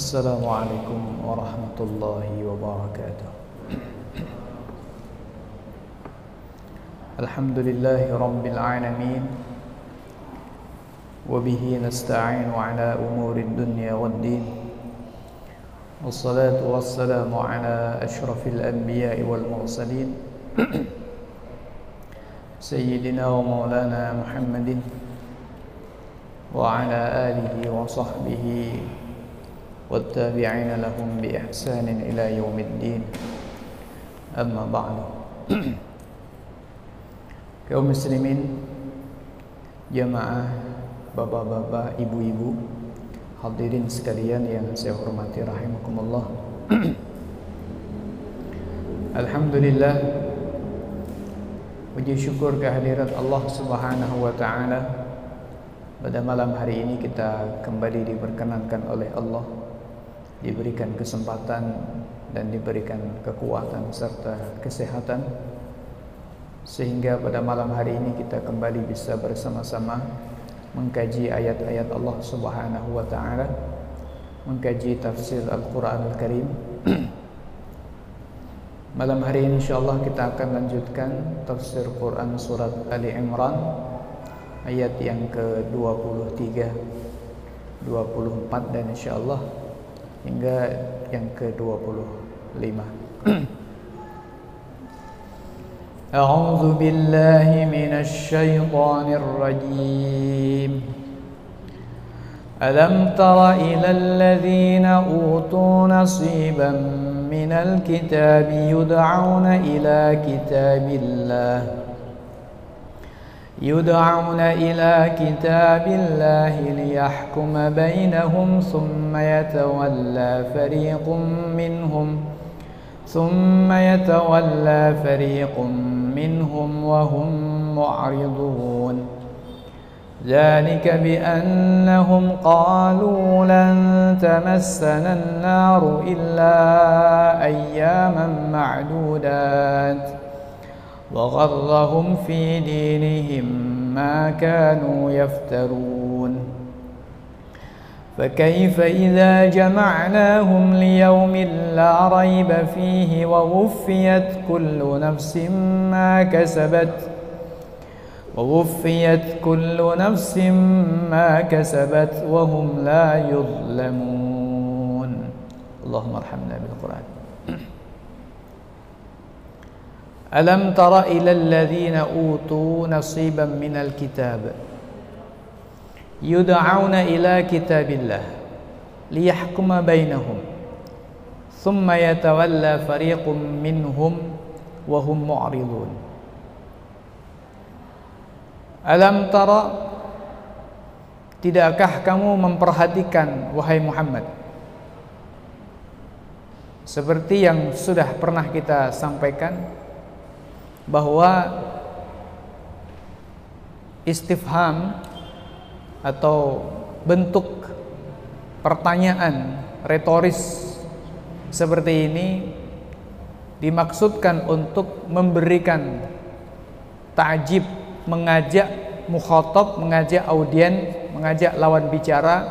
السلام عليكم ورحمة الله وبركاته. الحمد لله رب العالمين وبه نستعين على أمور الدنيا والدين. والصلاة والسلام على أشرف الأنبياء والمرسلين. سيدنا ومولانا محمد وعلى آله وصحبه والتابعين لهم بإحسان إلى يوم الدين أما بعد kaum muslimin jamaah bapak-bapak ibu-ibu hadirin sekalian yang saya hormati rahimakumullah Alhamdulillah puji syukur kehadirat Allah Subhanahu wa taala pada malam hari ini kita kembali diperkenankan oleh Allah diberikan kesempatan dan diberikan kekuatan serta kesehatan. Sehingga pada malam hari ini kita kembali bisa bersama-sama mengkaji ayat-ayat Allah Subhanahu wa taala mengkaji tafsir Al-Qur'an Al-Karim. Malam hari ini insyaallah kita akan lanjutkan tafsir Quran surat Ali Imran ayat yang ke-23 24 dan insyaallah hingga yang ke-25 أعوذ بالله من الشيطان الرجيم ألم تر إلى الذين أوتوا نصيبا من الكتاب يدعون إلى كتاب الله يدعون إلى كتاب الله ليحكم بينهم ثم يتولى فريق منهم ثم يتولى فريق منهم وهم معرضون. ذلك بأنهم قالوا لن تمسنا النار إلا أياما معدودات. وغرهم في دينهم ما كانوا يفترون. فكيف إذا جمعناهم ليوم لا ريب فيه ووفيت كل نفس ما كسبت ووفيت كل نفس ما كسبت وهم لا يظلمون. اللهم ارحمنا بالقرآن. Alam tara ila alladhina utu nasiban minal kitab? إلى ila kitabillah Liyahkuma بينهم Thumma yatawalla fariqum minhum Wahum معرضون Alam tara Tidakkah kamu memperhatikan Wahai Muhammad? Seperti yang sudah pernah kita sampaikan bahwa istifham atau bentuk pertanyaan retoris seperti ini dimaksudkan untuk memberikan ta'jib mengajak mukhatab, mengajak audien, mengajak lawan bicara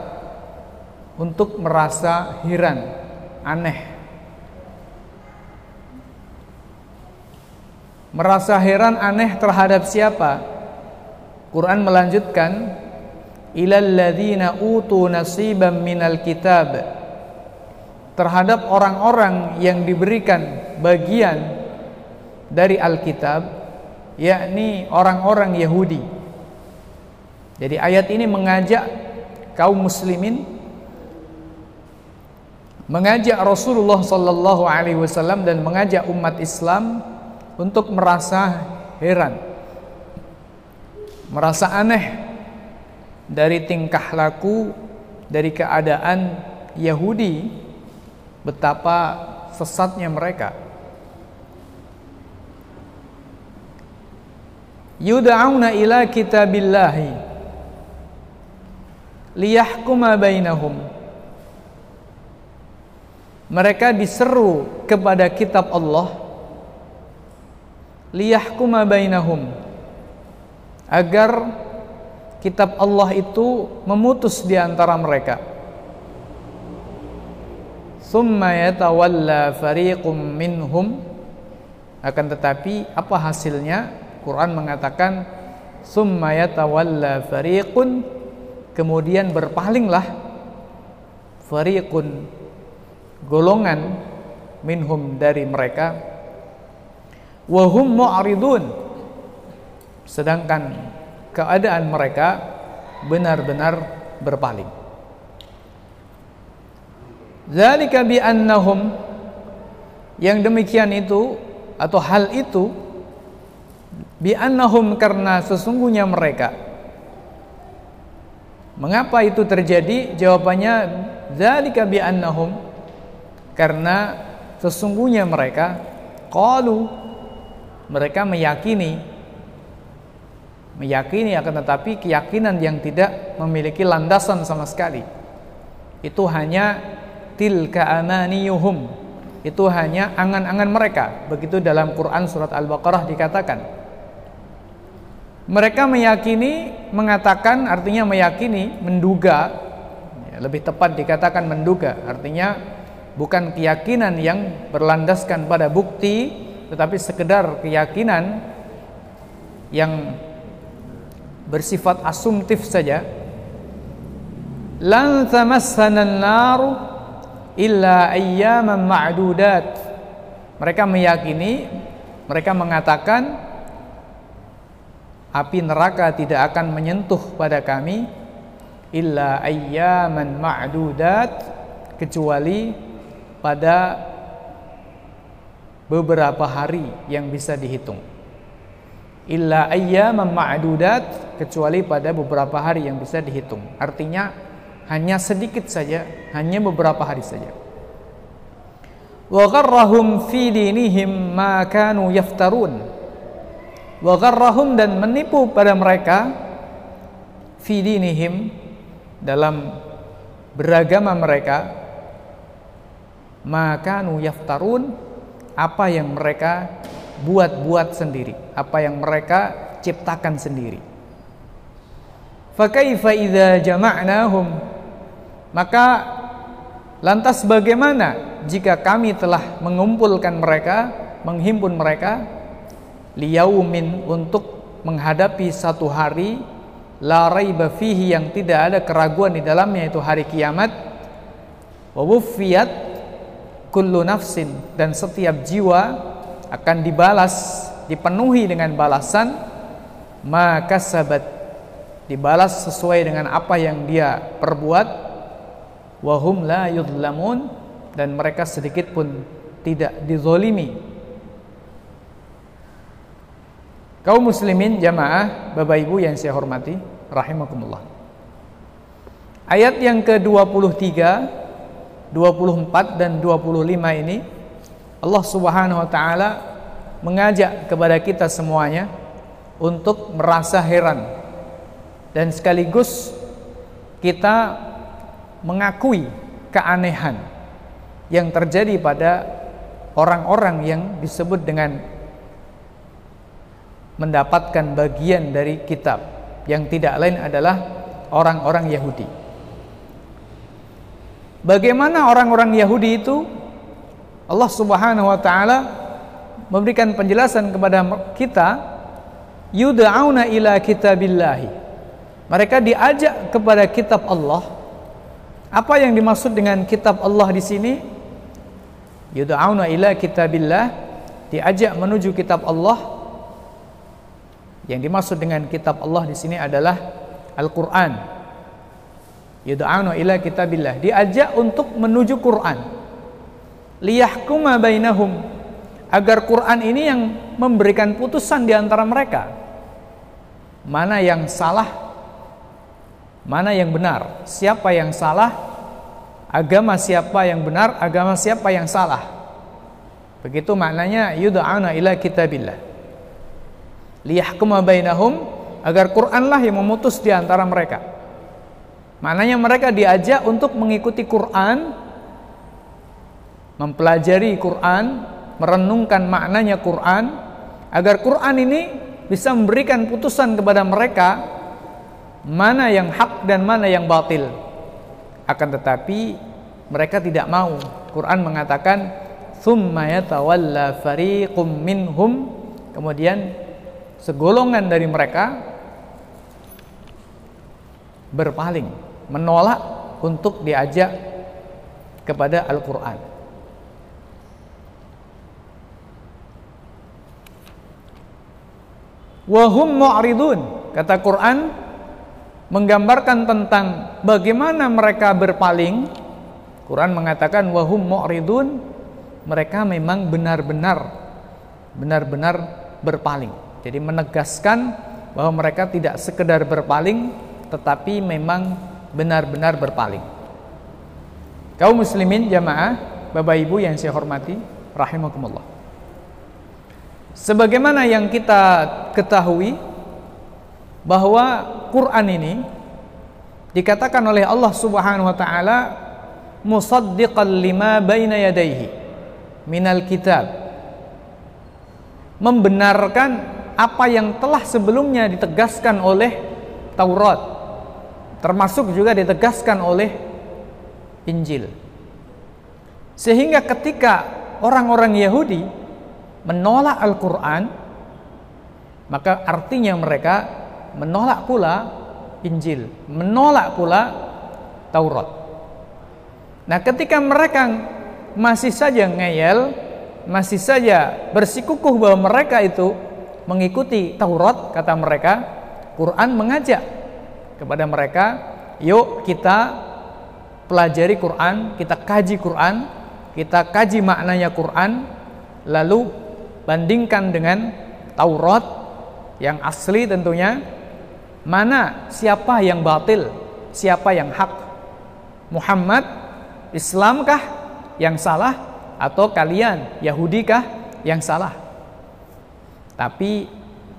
untuk merasa heran, aneh. Merasa heran aneh terhadap siapa? Quran melanjutkan ilal utu nasiban minal kitab terhadap orang-orang yang diberikan bagian dari Alkitab yakni orang-orang Yahudi. Jadi ayat ini mengajak kaum muslimin mengajak Rasulullah sallallahu alaihi wasallam dan mengajak umat Islam untuk merasa heran. Merasa aneh dari tingkah laku dari keadaan Yahudi betapa sesatnya mereka. yud'auna ila kitabillahi liyahkuma bainahum mereka diseru kepada kitab Allah liyahkuma bainahum. Agar kitab Allah itu memutus di antara mereka. Thumma yatawalla fariqum minhum. Akan tetapi apa hasilnya? Quran mengatakan thumma yatawalla fariqun. Kemudian berpalinglah fariqun golongan minhum dari mereka wahum mu'ridun. Sedangkan keadaan mereka benar-benar berpaling. Zalika bi annahum. Yang demikian itu atau hal itu bi annahum karena sesungguhnya mereka. Mengapa itu terjadi? Jawabannya zalika bi annahum. Karena sesungguhnya mereka qalu mereka meyakini meyakini akan tetapi keyakinan yang tidak memiliki landasan sama sekali. Itu hanya tilka amaniyuhum itu hanya angan-angan mereka. Begitu dalam Quran surat Al-Baqarah dikatakan. Mereka meyakini mengatakan artinya meyakini menduga. Ya, lebih tepat dikatakan menduga. Artinya bukan keyakinan yang berlandaskan pada bukti tetapi sekedar keyakinan yang bersifat asumtif saja lan tamassana an-nar illa ayyaman ma'dudat. Mereka meyakini, mereka mengatakan api neraka tidak akan menyentuh pada kami illa ayyaman ma'dudat kecuali pada beberapa hari yang bisa dihitung. Illa ayyaman ma'dudat kecuali pada beberapa hari yang bisa dihitung. Artinya hanya sedikit saja, hanya beberapa hari saja. Wa gharrahum fi dinihim ma kanu yaftarun. Wa gharrahum dan menipu pada mereka fi dinihim dalam beragama mereka ma kanu yaftarun apa yang mereka buat-buat sendiri, apa yang mereka ciptakan sendiri. Fakaifa idza jama'nahum? Maka lantas bagaimana jika kami telah mengumpulkan mereka, menghimpun mereka? Liyaumin untuk menghadapi satu hari la raiba fihi yang tidak ada keraguan di dalamnya itu hari kiamat. Wa wuffiyat kullu nafsin dan setiap jiwa akan dibalas dipenuhi dengan balasan maka sabat dibalas sesuai dengan apa yang dia perbuat wahum la yudlamun dan mereka sedikit pun tidak dizolimi. Kaum muslimin jamaah bapak ibu yang saya hormati rahimakumullah. Ayat yang ke-23 24 dan 25 ini Allah Subhanahu wa taala mengajak kepada kita semuanya untuk merasa heran dan sekaligus kita mengakui keanehan yang terjadi pada orang-orang yang disebut dengan mendapatkan bagian dari kitab yang tidak lain adalah orang-orang Yahudi. Bagaimana orang-orang Yahudi itu Allah Subhanahu wa taala memberikan penjelasan kepada kita yud'auna ila kitabillahi. Mereka diajak kepada kitab Allah apa yang dimaksud dengan kitab Allah di sini? Yud'auna ila kitabillah, diajak menuju kitab Allah. Yang dimaksud dengan kitab Allah di sini adalah Al-Qur'an. Yud'auna ila kitabillah, diajak untuk menuju Quran. Liyahkuma bainahum agar Quran ini yang memberikan putusan di antara mereka. Mana yang salah, mana yang benar, siapa yang salah, agama siapa yang benar, agama siapa yang salah. Begitu maknanya yud'ana ila kitabillah. Liyahkuma bainahum agar Quranlah yang memutus di antara mereka. Maknanya mereka diajak untuk mengikuti Quran, mempelajari Quran, merenungkan maknanya Quran, agar Quran ini bisa memberikan putusan kepada mereka mana yang hak dan mana yang batil. Akan tetapi mereka tidak mau. Quran mengatakan yatawalla fariqum minhum kemudian segolongan dari mereka berpaling, menolak untuk diajak kepada Al-Qur'an. Wahum mu'ridun kata Quran menggambarkan tentang bagaimana mereka berpaling Quran mengatakan wahum mu'ridun mereka memang benar-benar benar-benar berpaling. Jadi menegaskan bahwa mereka tidak sekedar berpaling tetapi memang benar-benar berpaling. Kaum muslimin jamaah, Bapak Ibu yang saya hormati, rahimakumullah. Sebagaimana yang kita ketahui bahwa Quran ini dikatakan oleh Allah Subhanahu wa taala musaddiqan lima baina yadayhi minal kitab membenarkan apa yang telah sebelumnya ditegaskan oleh Taurat termasuk juga ditegaskan oleh Injil. Sehingga ketika orang-orang Yahudi menolak Al-Quran maka artinya mereka menolak pula Injil menolak pula Taurat. Nah, ketika mereka masih saja ngeyel, masih saja bersikukuh bahwa mereka itu mengikuti Taurat, kata mereka, Quran mengajak kepada mereka, yuk kita pelajari Quran, kita kaji Quran, kita kaji maknanya Quran, lalu bandingkan dengan Taurat yang asli tentunya, mana siapa yang batil, siapa yang hak. Muhammad Islamkah yang salah atau kalian Yahudikah yang salah? Tapi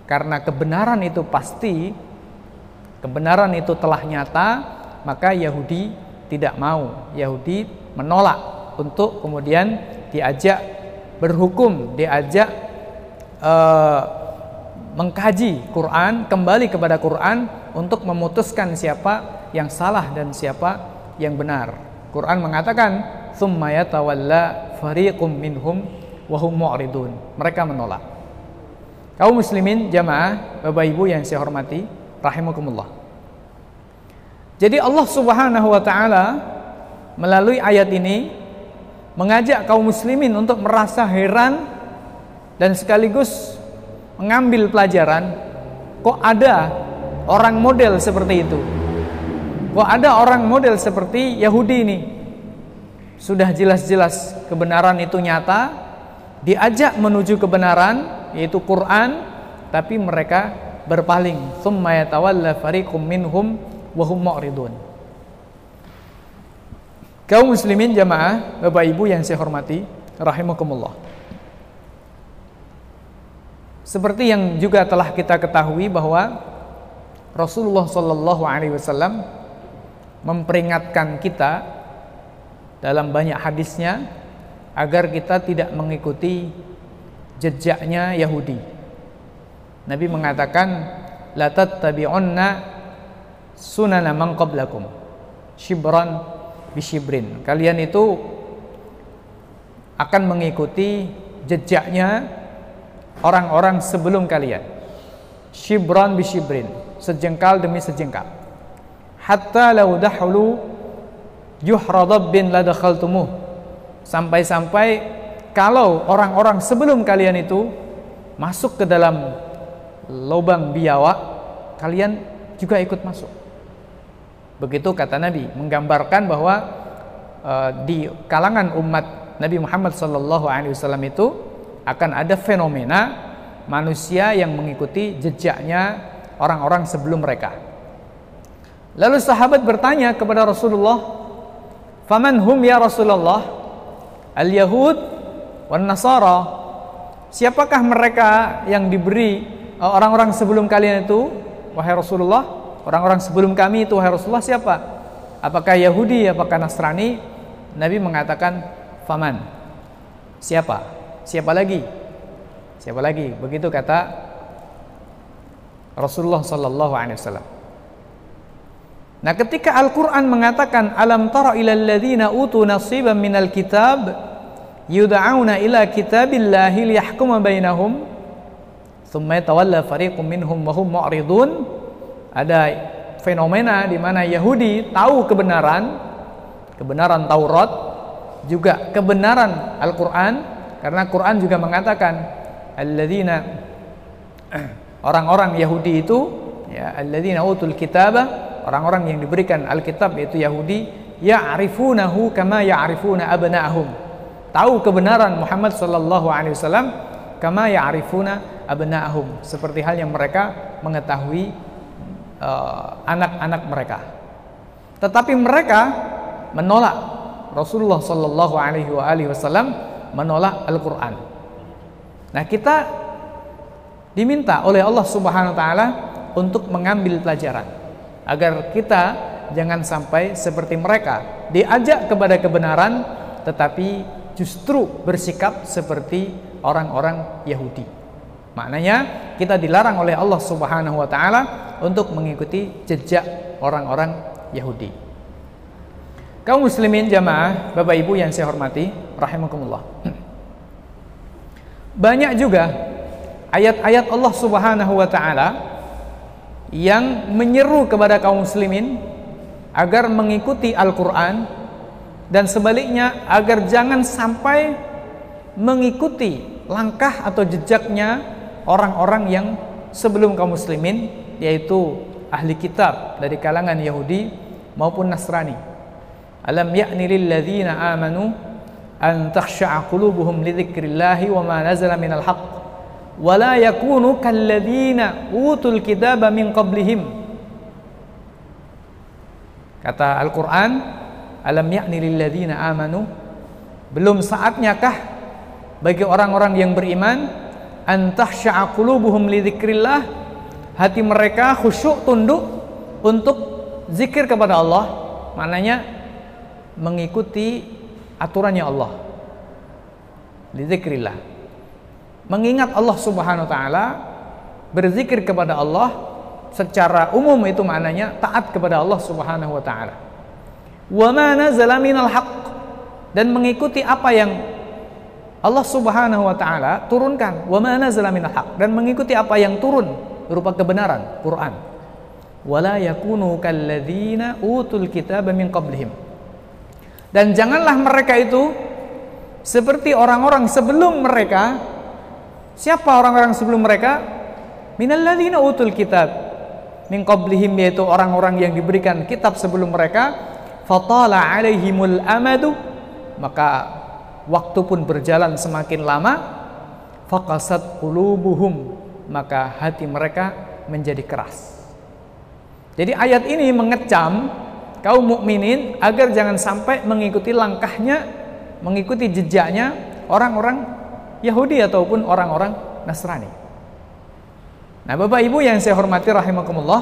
karena kebenaran itu pasti, kebenaran itu telah nyata, maka Yahudi tidak mau. Yahudi menolak untuk kemudian diajak berhukum, diajak uh, mengkaji Quran, kembali kepada Quran untuk memutuskan siapa yang salah dan siapa yang benar. Quran mengatakan thumma yatawalla fariqum minhum wa hum mu'ridun. Mereka menolak. Kaum muslimin jamaah, Bapak Ibu yang saya hormati, rahimakumullah. Jadi Allah Subhanahu wa taala melalui ayat ini mengajak kaum muslimin untuk merasa heran dan sekaligus mengambil pelajaran kok ada orang model seperti itu Kok ada orang model seperti Yahudi ini? Sudah jelas-jelas kebenaran itu nyata, diajak menuju kebenaran yaitu Quran, tapi mereka berpaling. Tsumma yatawalla fariqum minhum wa hum mu'ridun. Kaum muslimin jamaah, Bapak Ibu yang saya hormati, rahimakumullah. Seperti yang juga telah kita ketahui bahwa Rasulullah Shallallahu alaihi wasallam memperingatkan kita dalam banyak hadisnya agar kita tidak mengikuti jejaknya Yahudi. Nabi mengatakan la tattabi'unna sunana man qablakum shibran bishibrin. Kalian itu akan mengikuti jejaknya orang-orang sebelum kalian. Shibran bishibrin, sejengkal demi sejengkal hatta law dahulu juhra dabbin ladakhaltumuh sampai-sampai kalau orang-orang sebelum kalian itu masuk ke dalam lubang biawak kalian juga ikut masuk begitu kata Nabi menggambarkan bahwa uh, di kalangan umat Nabi Muhammad wasallam itu akan ada fenomena manusia yang mengikuti jejaknya orang-orang sebelum mereka Lalu sahabat bertanya kepada Rasulullah, "Faman hum ya Rasulullah?" Al-Yahud wan Nasara. Siapakah mereka yang diberi orang-orang sebelum kalian itu? Wahai Rasulullah, orang-orang sebelum kami itu wahai Rasulullah siapa? Apakah Yahudi, apakah Nasrani? Nabi mengatakan, "Faman." Siapa? Siapa lagi? Siapa lagi? Begitu kata Rasulullah sallallahu alaihi wasallam. Nah, ketika Al-Qur'an mengatakan alam tara ilal ladzina utu nasiban minal kitab yud'auna ila kitabillahi liyahkuma bainahum thumma yatawalla fariqum minhum wa hum mu'ridun. Ada fenomena di mana Yahudi tahu kebenaran kebenaran Taurat juga kebenaran Al-Qur'an karena Quran juga mengatakan alladzina orang-orang Yahudi itu ya alladzina utul kitaba orang-orang yang diberikan Alkitab yaitu Yahudi ya'rifunahu kama ya'rifuna abna'ahum. Tahu kebenaran Muhammad sallallahu alaihi wasallam kama ya'rifuna abna'ahum. Seperti halnya mereka mengetahui eh, anak-anak uh, mereka. Tetapi mereka menolak. Rasulullah sallallahu alaihi wasallam menolak Al-Qur'an. Nah kita diminta oleh Allah Subhanahu wa taala untuk mengambil pelajaran agar kita jangan sampai seperti mereka diajak kepada kebenaran tetapi justru bersikap seperti orang-orang Yahudi. Maknanya kita dilarang oleh Allah Subhanahu wa taala untuk mengikuti jejak orang-orang Yahudi. Kaum muslimin jamaah, Bapak Ibu yang saya hormati, rahimakumullah. Banyak juga ayat-ayat Allah Subhanahu wa taala yang menyeru kepada kaum muslimin agar mengikuti Al-Quran dan sebaliknya agar jangan sampai mengikuti langkah atau jejaknya orang-orang yang sebelum kaum muslimin yaitu ahli kitab dari kalangan Yahudi maupun Nasrani. Alam ya'ni lil ladzina amanu an takhsha'a qulubuhum li dzikrillahi wa ma nazala minal haqq wala yakunu kalladzina utul kitaba min qablihim kata Al-Qur'an alam ya'ni lil ladzina amanu belum saatnya kah bagi orang-orang yang beriman an tahsya'a qulubuhum li dzikrillah hati mereka khusyuk tunduk untuk zikir kepada Allah maknanya mengikuti aturannya Allah li dzikrillah mengingat Allah Subhanahu wa taala, berzikir kepada Allah secara umum itu maknanya taat kepada Allah Subhanahu wa taala. Wa ma nazala minal haqq dan mengikuti apa yang Allah Subhanahu wa taala turunkan, wa ma nazala minal haqq dan mengikuti apa yang turun berupa kebenaran, Quran. Wala yakunu kalladzina utul kitaba min qablihim. Dan janganlah mereka itu seperti orang-orang sebelum mereka Siapa orang-orang sebelum mereka? Minalladzina utul kitab. Min qablihim yaitu orang-orang yang diberikan kitab sebelum mereka. Fatala alaihimul amadu. Maka waktu pun berjalan semakin lama. Faqasat qulubuhum. Maka hati mereka menjadi keras. Jadi ayat ini mengecam kaum mukminin agar jangan sampai mengikuti langkahnya, mengikuti jejaknya orang-orang Yahudi ataupun orang-orang Nasrani. Nah, Bapak Ibu yang saya hormati rahimakumullah,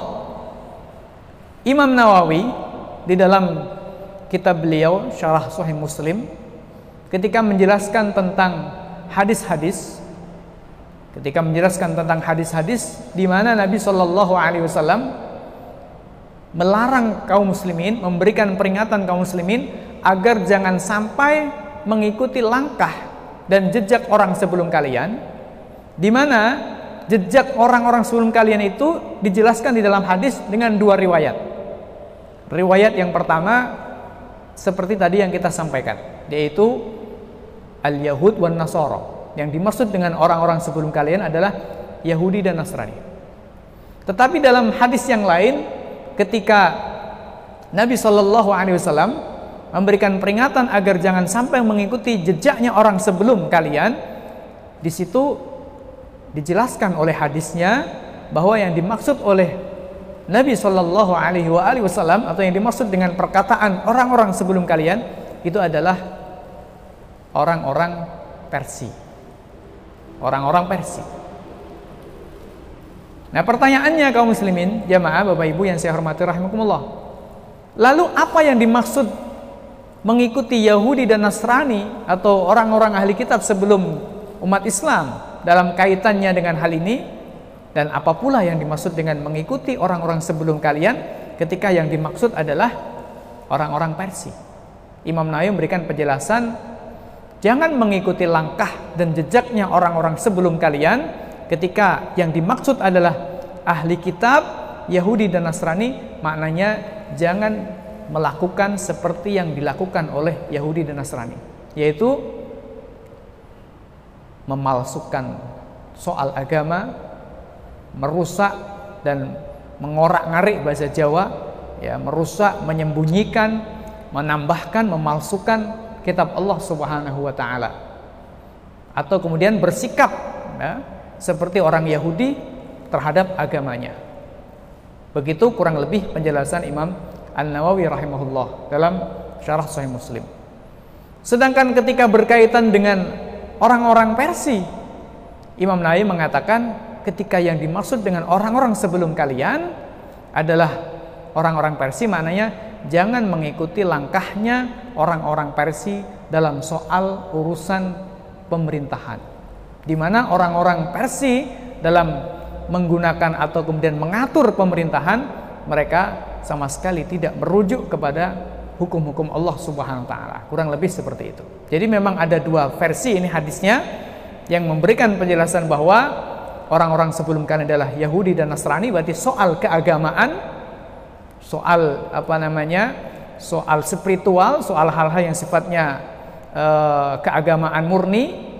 Imam Nawawi di dalam kitab beliau Syarah Sahih Muslim ketika menjelaskan tentang hadis-hadis ketika menjelaskan tentang hadis-hadis di mana Nabi Shallallahu alaihi wasallam melarang kaum muslimin, memberikan peringatan kaum muslimin agar jangan sampai mengikuti langkah dan jejak orang sebelum kalian di mana jejak orang-orang sebelum kalian itu dijelaskan di dalam hadis dengan dua riwayat. Riwayat yang pertama seperti tadi yang kita sampaikan, yaitu al-Yahud wan Nasara. Yang dimaksud dengan orang-orang sebelum kalian adalah Yahudi dan Nasrani. Tetapi dalam hadis yang lain ketika Nabi Shallallahu alaihi wasallam memberikan peringatan agar jangan sampai mengikuti jejaknya orang sebelum kalian di situ dijelaskan oleh hadisnya bahwa yang dimaksud oleh Nabi Shallallahu Alaihi Wasallam atau yang dimaksud dengan perkataan orang-orang sebelum kalian itu adalah orang-orang Persia, orang-orang Persia. Nah pertanyaannya kaum muslimin, jamaah bapak ibu yang saya hormati rahimakumullah. Lalu apa yang dimaksud mengikuti Yahudi dan Nasrani atau orang-orang ahli kitab sebelum umat Islam dalam kaitannya dengan hal ini dan apa pula yang dimaksud dengan mengikuti orang-orang sebelum kalian ketika yang dimaksud adalah orang-orang Persia. Imam Nawawi memberikan penjelasan jangan mengikuti langkah dan jejaknya orang-orang sebelum kalian ketika yang dimaksud adalah ahli kitab Yahudi dan Nasrani maknanya jangan melakukan seperti yang dilakukan oleh Yahudi dan Nasrani yaitu memalsukan soal agama merusak dan mengorak-ngarik bahasa Jawa ya merusak menyembunyikan menambahkan memalsukan kitab Allah Subhanahu wa taala atau kemudian bersikap ya, seperti orang Yahudi terhadap agamanya begitu kurang lebih penjelasan Imam An-Nawawi rahimahullah dalam syarah Sahih Muslim. Sedangkan ketika berkaitan dengan orang-orang Persia, Imam Nawawi mengatakan ketika yang dimaksud dengan orang-orang sebelum kalian adalah orang-orang Persia maknanya jangan mengikuti langkahnya orang-orang Persia dalam soal urusan pemerintahan. Di mana orang-orang Persia dalam menggunakan atau kemudian mengatur pemerintahan mereka sama sekali tidak merujuk kepada hukum-hukum Allah Subhanahu wa taala. Kurang lebih seperti itu. Jadi memang ada dua versi ini hadisnya yang memberikan penjelasan bahwa orang-orang sebelum kalian adalah Yahudi dan Nasrani berarti soal keagamaan, soal apa namanya? soal spiritual, soal hal-hal yang sifatnya uh, keagamaan murni.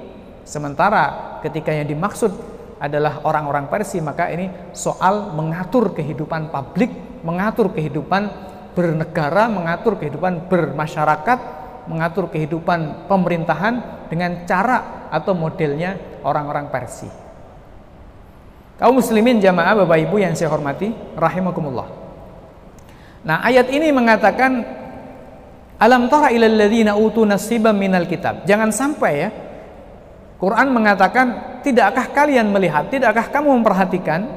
Sementara ketika yang dimaksud adalah orang-orang Persia, maka ini soal mengatur kehidupan publik mengatur kehidupan bernegara, mengatur kehidupan bermasyarakat, mengatur kehidupan pemerintahan dengan cara atau modelnya orang-orang Persia. Kaum muslimin jamaah Bapak Ibu yang saya hormati, rahimakumullah. Nah, ayat ini mengatakan alam tara ilal ladzina utu nasiban minal kitab. Jangan sampai ya Quran mengatakan, "Tidakkah kalian melihat, tidakkah kamu memperhatikan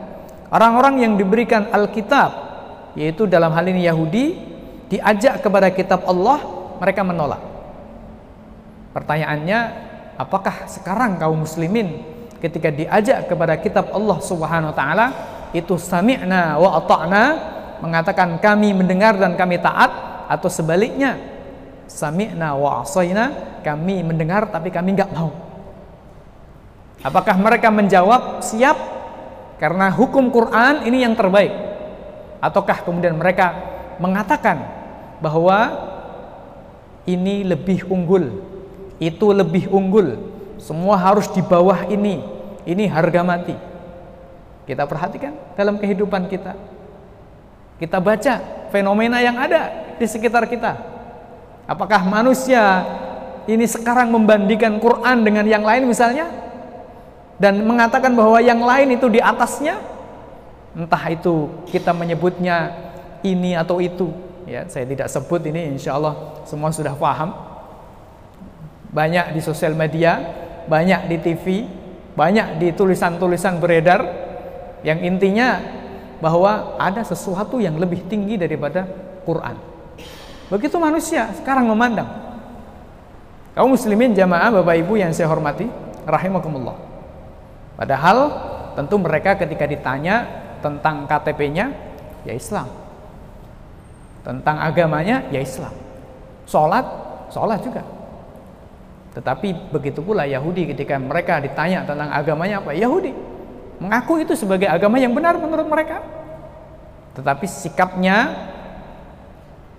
orang-orang yang diberikan Alkitab yaitu dalam hal ini Yahudi diajak kepada kitab Allah mereka menolak pertanyaannya apakah sekarang kaum muslimin ketika diajak kepada kitab Allah Subhanahu wa taala itu sami'na wa ata'na mengatakan kami mendengar dan kami taat atau sebaliknya sami'na wa asaina kami mendengar tapi kami enggak mau. Apakah mereka menjawab siap karena hukum Quran ini yang terbaik? Ataukah kemudian mereka mengatakan bahwa ini lebih unggul, itu lebih unggul, semua harus di bawah ini, ini harga mati. Kita perhatikan dalam kehidupan kita. Kita baca fenomena yang ada di sekitar kita. Apakah manusia ini sekarang membandingkan Quran dengan yang lain misalnya dan mengatakan bahwa yang lain itu di atasnya entah itu kita menyebutnya ini atau itu ya saya tidak sebut ini insya Allah semua sudah paham banyak di sosial media banyak di TV banyak di tulisan-tulisan beredar yang intinya bahwa ada sesuatu yang lebih tinggi daripada Quran. Begitu manusia sekarang memandang. Kaum muslimin jamaah bapak ibu yang saya hormati rahimakumullah. Padahal tentu mereka ketika ditanya tentang KTP-nya ya Islam. Tentang agamanya ya Islam. Sholat sholat juga tetapi begitu pula Yahudi ketika mereka ditanya tentang agamanya apa Yahudi mengaku itu sebagai agama yang benar menurut mereka tetapi sikapnya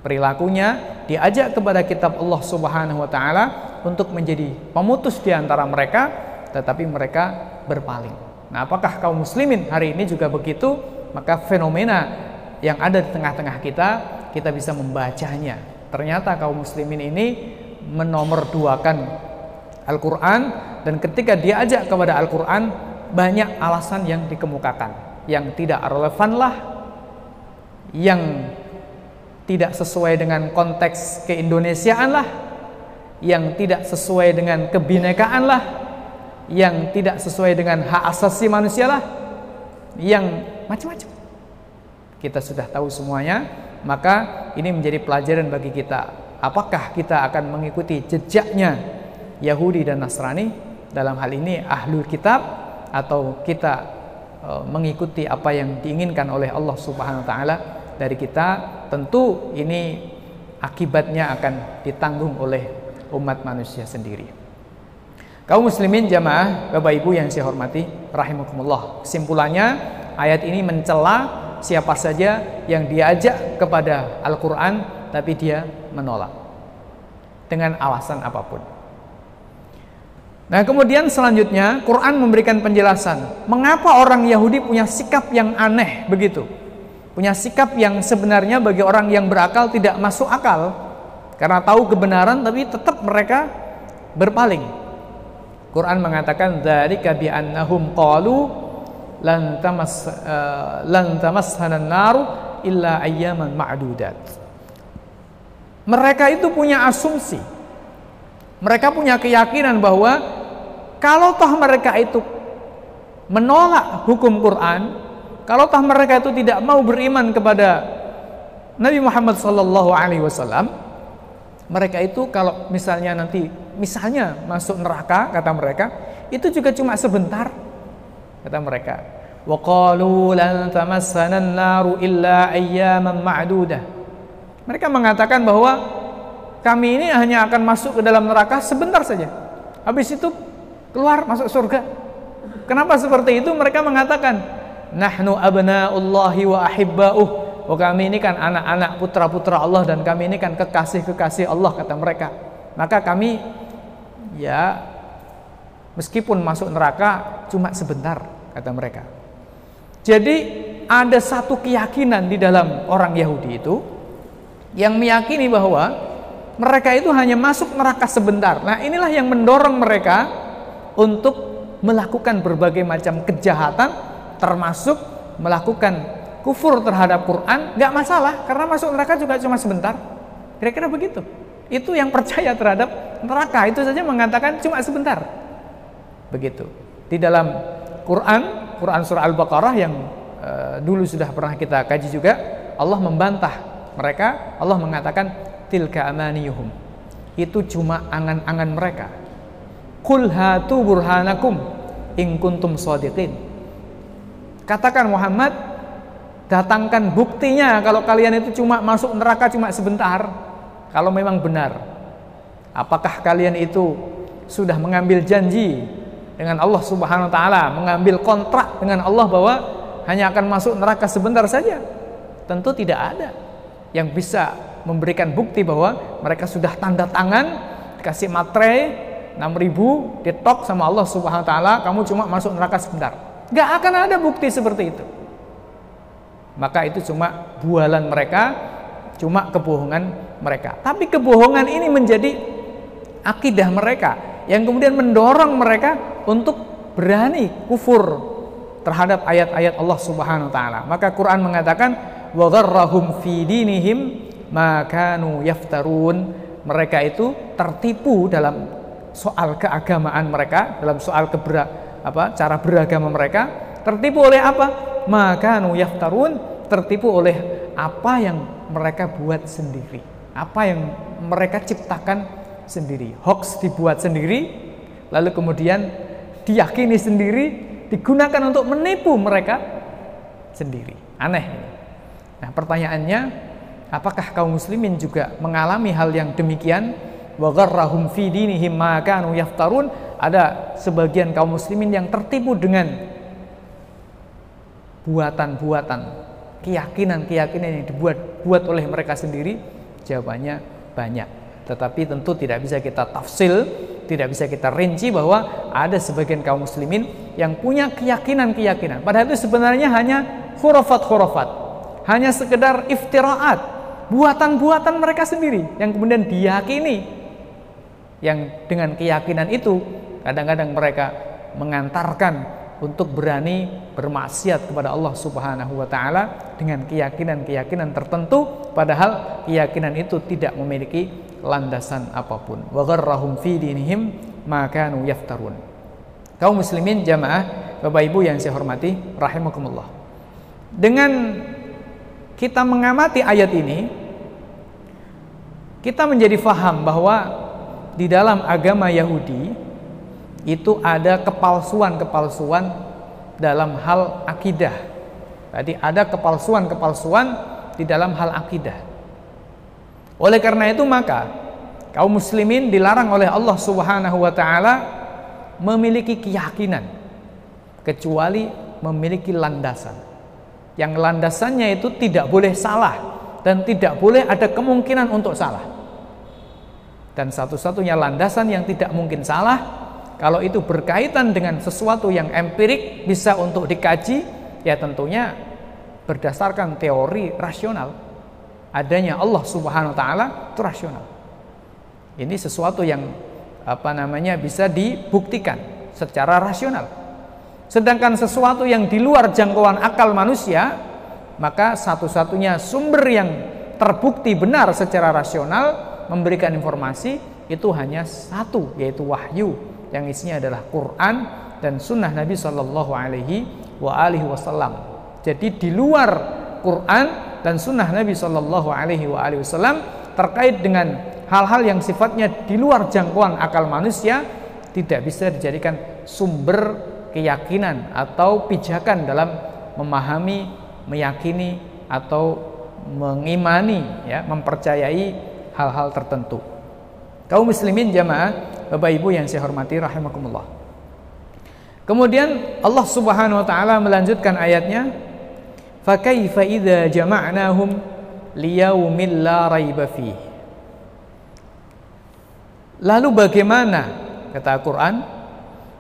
perilakunya diajak kepada kitab Allah Subhanahu wa taala untuk menjadi pemutus di antara mereka tetapi mereka berpaling Nah, apakah kaum muslimin hari ini juga begitu? Maka fenomena yang ada di tengah-tengah kita, kita bisa membacanya. Ternyata kaum muslimin ini menomorduakan Al-Quran dan ketika diajak kepada Al-Quran banyak alasan yang dikemukakan. Yang tidak relevan lah yang tidak sesuai dengan konteks keindonesiaan lah yang tidak sesuai dengan kebinekaan lah yang tidak sesuai dengan hak asasi manusia lah yang macam-macam. Kita sudah tahu semuanya maka ini menjadi pelajaran bagi kita apakah kita akan mengikuti jejaknya Yahudi dan Nasrani dalam hal ini ahlul kitab atau kita uh, mengikuti apa yang diinginkan oleh Allah Subhanahu wa taala dari kita, tentu ini akibatnya akan ditanggung oleh umat manusia sendiri. Kaum muslimin jamaah, Bapak Ibu yang saya hormati, rahimakumullah. Kesimpulannya, ayat ini mencela siapa saja yang diajak kepada Al-Qur'an tapi dia menolak dengan alasan apa pun. Nah, kemudian selanjutnya Quran memberikan penjelasan mengapa orang Yahudi punya sikap yang aneh begitu. Punya sikap yang sebenarnya bagi orang yang berakal tidak masuk akal karena tahu kebenaran tapi tetap mereka berpaling. Quran mengatakan dzalika bi annahum qalu lan tamas uh, lan tamassanan naru illa ayyaman ma'dudat. Mereka itu punya asumsi. Mereka punya keyakinan bahwa kalau toh mereka itu menolak hukum Quran, kalau toh mereka itu tidak mau beriman kepada Nabi Muhammad wasallam, mereka itu kalau misalnya nanti misalnya masuk neraka kata mereka, itu juga cuma sebentar kata mereka wa qalu lan tamassana an-naru illa ayyaman ma'dudah mereka mengatakan bahwa kami ini hanya akan masuk ke dalam neraka sebentar saja habis itu keluar masuk surga kenapa seperti itu mereka mengatakan nahnu abna'ullahi wa ahibba'uh Oh kami ini kan anak-anak putra-putra Allah dan kami ini kan kekasih-kekasih Allah kata mereka. Maka kami ya Meskipun masuk neraka cuma sebentar kata mereka. Jadi ada satu keyakinan di dalam orang Yahudi itu yang meyakini bahwa mereka itu hanya masuk neraka sebentar. Nah, inilah yang mendorong mereka untuk melakukan berbagai macam kejahatan termasuk melakukan kufur terhadap Quran nggak masalah karena masuk neraka juga cuma sebentar. Kira-kira begitu. Itu yang percaya terhadap neraka itu saja mengatakan cuma sebentar. Begitu. Di dalam Quran, Quran surah Al-Baqarah yang uh, dulu sudah pernah kita kaji juga, Allah membantah mereka, Allah mengatakan tilka amaniyuhum. Itu cuma angan-angan mereka. Qul hatu burhanakum in kuntum. Katakan Muhammad, datangkan buktinya kalau kalian itu cuma masuk neraka cuma sebentar. Kalau memang benar. Apakah kalian itu sudah mengambil janji dengan Allah Subhanahu wa taala, mengambil kontrak dengan Allah bahwa hanya akan masuk neraka sebentar saja. Tentu tidak ada yang bisa memberikan bukti bahwa mereka sudah tanda tangan dikasih materai 6000 ditok sama Allah Subhanahu wa taala, kamu cuma masuk neraka sebentar. Gak akan ada bukti seperti itu. Maka itu cuma bualan mereka, cuma kebohongan mereka. Tapi kebohongan ini menjadi akidah mereka yang kemudian mendorong mereka untuk berani kufur terhadap ayat-ayat Allah Subhanahu wa taala. Maka Quran mengatakan wa gharrahum fi dinihim ma yaftarun. Mereka itu tertipu dalam soal keagamaan mereka, dalam soal kebera, apa cara beragama mereka, tertipu oleh apa? Maka yaftarun, tertipu oleh apa yang mereka buat sendiri, apa yang mereka ciptakan sendiri. Hoax dibuat sendiri, lalu kemudian diyakini sendiri, digunakan untuk menipu mereka sendiri. Aneh. Nah, pertanyaannya, apakah kaum muslimin juga mengalami hal yang demikian? Wa fi dinihim ma. Ada sebagian kaum muslimin yang tertipu dengan buatan-buatan, keyakinan-keyakinan yang dibuat buat oleh mereka sendiri. Jawabannya banyak. Tetapi tentu tidak bisa kita tafsil, tidak bisa kita rinci bahwa ada sebagian kaum muslimin yang punya keyakinan-keyakinan. Padahal itu sebenarnya hanya khurafat-khurafat. Hanya sekedar iftiraat, buatan-buatan mereka sendiri yang kemudian diyakini. Yang dengan keyakinan itu kadang-kadang mereka mengantarkan untuk berani bermaksiat kepada Allah Subhanahu wa taala dengan keyakinan-keyakinan tertentu padahal keyakinan itu tidak memiliki landasan apa pun. Wa fi dinihim ma kanu yaftarun. Kaum muslimin jamaah, Bapak Ibu yang saya hormati, rahimakumullah. Dengan kita mengamati ayat ini, kita menjadi faham bahwa di dalam agama Yahudi itu ada kepalsuan-kepalsuan dalam hal akidah. Tadi ada kepalsuan-kepalsuan di dalam hal akidah. Oleh karena itu maka kaum muslimin dilarang oleh Allah Subhanahu wa taala memiliki keyakinan kecuali memiliki landasan. Yang landasannya itu tidak boleh salah dan tidak boleh ada kemungkinan untuk salah. Dan satu-satunya landasan yang tidak mungkin salah kalau itu berkaitan dengan sesuatu yang empirik bisa untuk dikaji ya tentunya berdasarkan teori rasional adanya Allah Subhanahu wa taala itu rasional. Ini sesuatu yang apa namanya bisa dibuktikan secara rasional. Sedangkan sesuatu yang di luar jangkauan akal manusia, maka satu-satunya sumber yang terbukti benar secara rasional memberikan informasi itu hanya satu yaitu wahyu yang isinya adalah Quran dan sunnah Nabi Shallallahu Alaihi Wasallam. Jadi di luar Quran dan sunnah Nabi Shallallahu Alaihi Wasallam terkait dengan hal-hal yang sifatnya di luar jangkauan akal manusia tidak bisa dijadikan sumber keyakinan atau pijakan dalam memahami, meyakini atau mengimani ya, mempercayai hal-hal tertentu. Kaum muslimin jamaah, Bapak Ibu yang saya hormati rahimakumullah. Kemudian Allah Subhanahu wa taala melanjutkan ayatnya, "Fa kaifa idza jama'nahum liyaumin la raiba fih." Lalu bagaimana kata Al-Qur'an?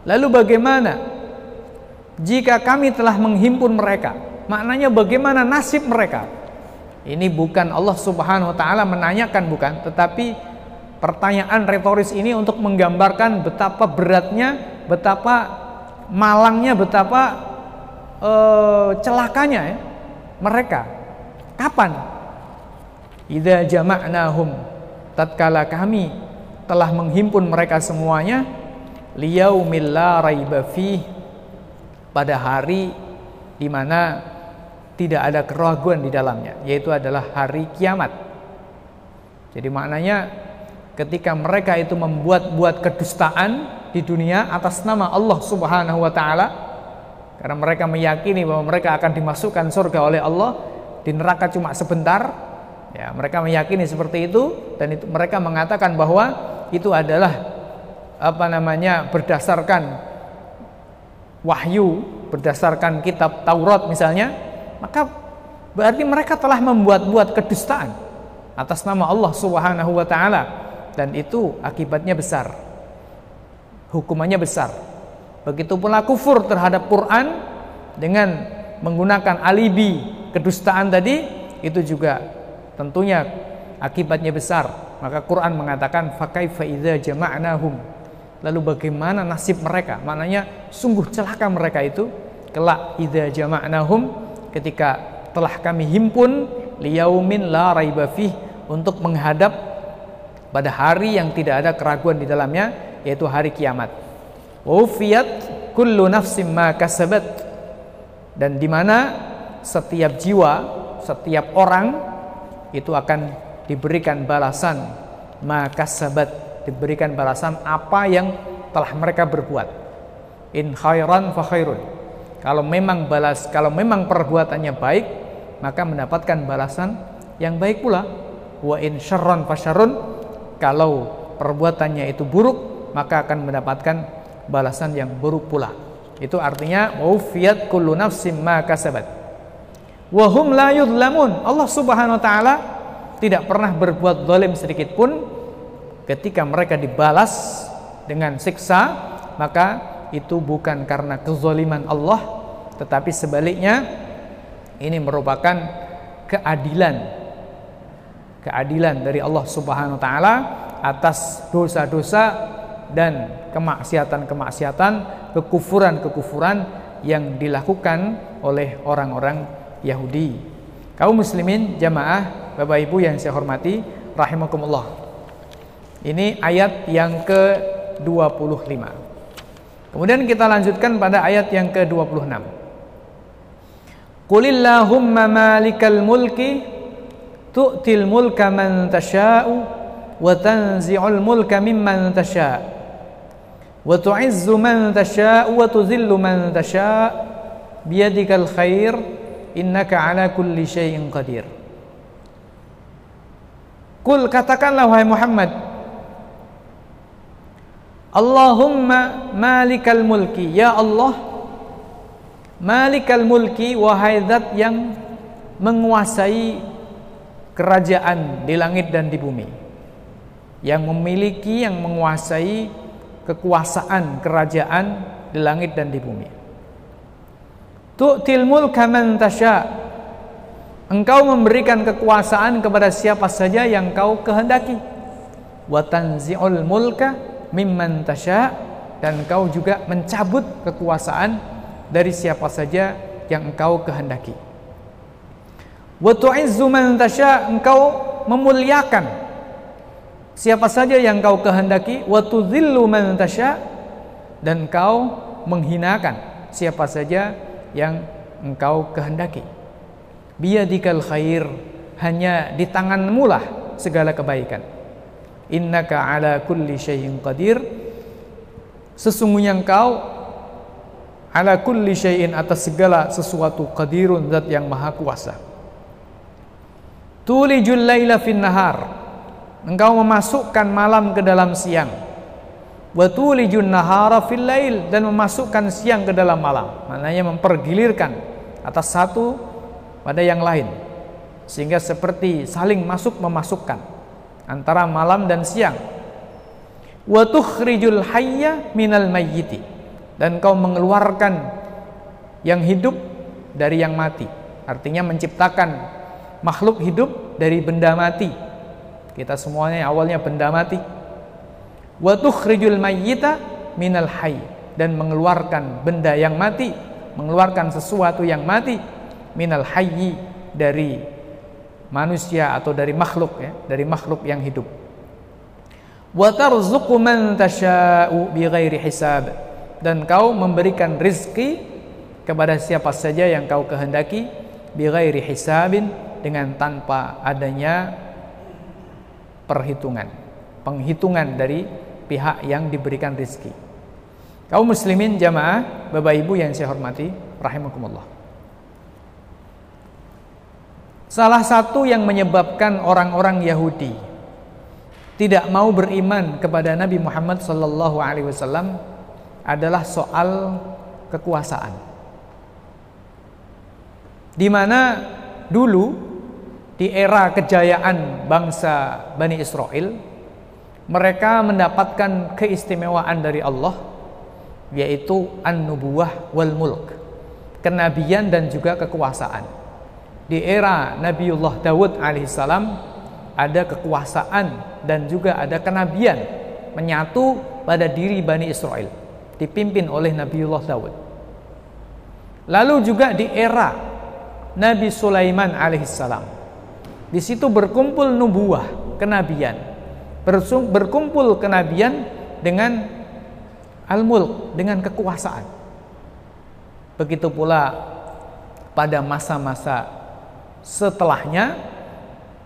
Lalu bagaimana jika kami telah menghimpun mereka? Maknanya bagaimana nasib mereka? Ini bukan Allah Subhanahu wa taala menanyakan bukan, tetapi pertanyaan retoris ini untuk menggambarkan betapa beratnya, betapa malangnya, betapa uh, celakanya ya, mereka. Kapan? Idza jama'nahum tatkala kami telah menghimpun mereka semuanya liyaumil la raiba pada hari di mana tidak ada keraguan di dalamnya, yaitu adalah hari kiamat. Jadi maknanya ketika mereka itu membuat-buat kedustaan di dunia atas nama Allah Subhanahu wa taala karena mereka meyakini bahwa mereka akan dimasukkan surga oleh Allah di neraka cuma sebentar ya mereka meyakini seperti itu dan itu mereka mengatakan bahwa itu adalah apa namanya berdasarkan wahyu berdasarkan kitab Taurat misalnya maka berarti mereka telah membuat-buat kedustaan atas nama Allah Subhanahu wa taala dan itu akibatnya besar. Hukumannya besar. Begitu pula kufur terhadap Quran dengan menggunakan alibi kedustaan tadi itu juga tentunya akibatnya besar. Maka Quran mengatakan fakaifa idza jama'nahum. Lalu bagaimana nasib mereka? Maknanya sungguh celaka mereka itu kelak idza jama'nahum ketika telah kami himpun liyaumin la raiba fih untuk menghadap pada hari yang tidak ada keraguan di dalamnya yaitu hari kiamat. Wufiyat kullu nafsim ma kasabat dan di mana setiap jiwa, setiap orang itu akan diberikan balasan ma kasabat, diberikan balasan apa yang telah mereka berbuat. In khairan fa khairun kalau memang balas, kalau memang perbuatannya baik, maka mendapatkan balasan yang baik pula. Wa in syarron fasyarun, kalau perbuatannya itu buruk, maka akan mendapatkan balasan yang buruk pula. Itu artinya wafiyat kullu nafsim ma kasabat. Wa hum la yudlamun. Allah Subhanahu wa taala tidak pernah berbuat zalim sedikit pun ketika mereka dibalas dengan siksa, maka itu bukan karena kezaliman Allah tetapi sebaliknya ini merupakan keadilan keadilan dari Allah Subhanahu wa taala atas dosa-dosa dan kemaksiatan-kemaksiatan, kekufuran-kekufuran yang dilakukan oleh orang-orang Yahudi. Kaum muslimin jamaah Bapak Ibu yang saya hormati rahimakumullah. Ini ayat yang ke-25. Kemudian kita lanjutkan pada ayat yang ke-26. Qulillahumma malikal mulki tu'til mulka man tasha'u wa tanzi'ul mulka mimman tasha' wa tu'izzu man tasha'u wa tuzillu man tasha' biyadikal khair innaka ala kulli syai'in qadir. Kul katakanlah wahai Muhammad Allahumma malikal mulki. Ya Allah malikal mulki wahai zat yang menguasai kerajaan di langit dan di bumi. Yang memiliki yang menguasai kekuasaan kerajaan di langit dan di bumi. Tu'til mulka man tasha. Engkau memberikan kekuasaan kepada siapa saja yang kau kehendaki. Wa tanzi'ul mulka mimman tasha dan engkau juga mencabut kekuasaan dari siapa saja yang engkau kehendaki. Wa tu'izzu man tasha engkau memuliakan siapa saja yang kau kehendaki. Wa tudhillu man tasha dan engkau menghinakan siapa saja yang engkau kehendaki. Biyadikal khair hanya di tanganmu lah segala kebaikan innaka ala kulli syai'in qadir. Sesungguhnya engkau ala kulli syai'in atas segala sesuatu qadirun zat yang maha kuasa. Tulijul laila fin nahar. Engkau memasukkan malam ke dalam siang. Wa tulijun nahara fil lail dan memasukkan siang ke dalam malam. Maknanya mempergilirkan atas satu pada yang lain. Sehingga seperti saling masuk memasukkan antara malam dan siang. Wa tukhrijul hayya minal mayyiti. Dan kau mengeluarkan yang hidup dari yang mati. Artinya menciptakan makhluk hidup dari benda mati. Kita semuanya awalnya benda mati. Wa tukhrijul mayyita minal hayy. Dan mengeluarkan benda yang mati mengeluarkan sesuatu yang mati minal hayyi dari manusia atau dari makhluk ya, dari makhluk yang hidup. Wa tarzuqu man tasha'u bighairi hisab dan kau memberikan rizki kepada siapa saja yang kau kehendaki bighairi hisabin dengan tanpa adanya perhitungan, penghitungan dari pihak yang diberikan rizki. Kaum muslimin jamaah, Bapak Ibu yang saya hormati, rahimakumullah. Salah satu yang menyebabkan orang-orang Yahudi tidak mau beriman kepada Nabi Muhammad sallallahu alaihi wasallam adalah soal kekuasaan. Di mana dulu di era kejayaan bangsa Bani Israel mereka mendapatkan keistimewaan dari Allah yaitu an-nubuwah wal mulk, kenabian dan juga kekuasaan di era Nabiullah Dawud alaihissalam ada kekuasaan dan juga ada kenabian menyatu pada diri Bani Israel dipimpin oleh Nabiullah Dawud. Lalu juga di era Nabi Sulaiman alaihissalam di situ berkumpul nubuah kenabian berkumpul kenabian dengan al-mulk dengan kekuasaan. Begitu pula pada masa-masa setelahnya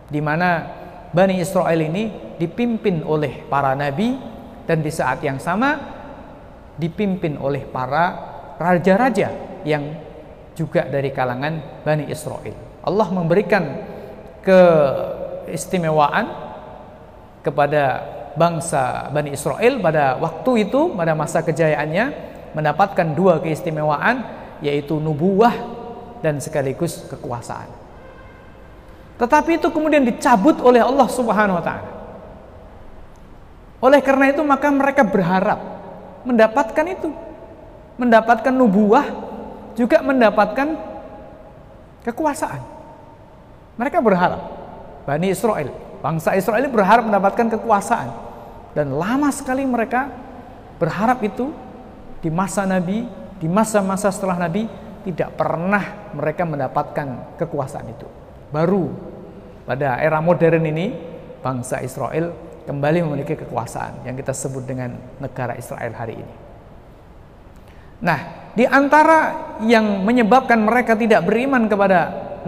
di mana Bani Israel ini dipimpin oleh para nabi dan di saat yang sama dipimpin oleh para raja-raja yang juga dari kalangan Bani Israel. Allah memberikan keistimewaan kepada bangsa Bani Israel pada waktu itu pada masa kejayaannya mendapatkan dua keistimewaan yaitu nubuah dan sekaligus kekuasaan. Tetapi itu kemudian dicabut oleh Allah Subhanahu wa taala. Oleh karena itu maka mereka berharap mendapatkan itu. Mendapatkan nubuah juga mendapatkan kekuasaan. Mereka berharap Bani Israel, bangsa Israel berharap mendapatkan kekuasaan dan lama sekali mereka berharap itu di masa Nabi, di masa-masa setelah Nabi tidak pernah mereka mendapatkan kekuasaan itu baru pada era modern ini bangsa Israel kembali memiliki kekuasaan yang kita sebut dengan negara Israel hari ini. Nah, di antara yang menyebabkan mereka tidak beriman kepada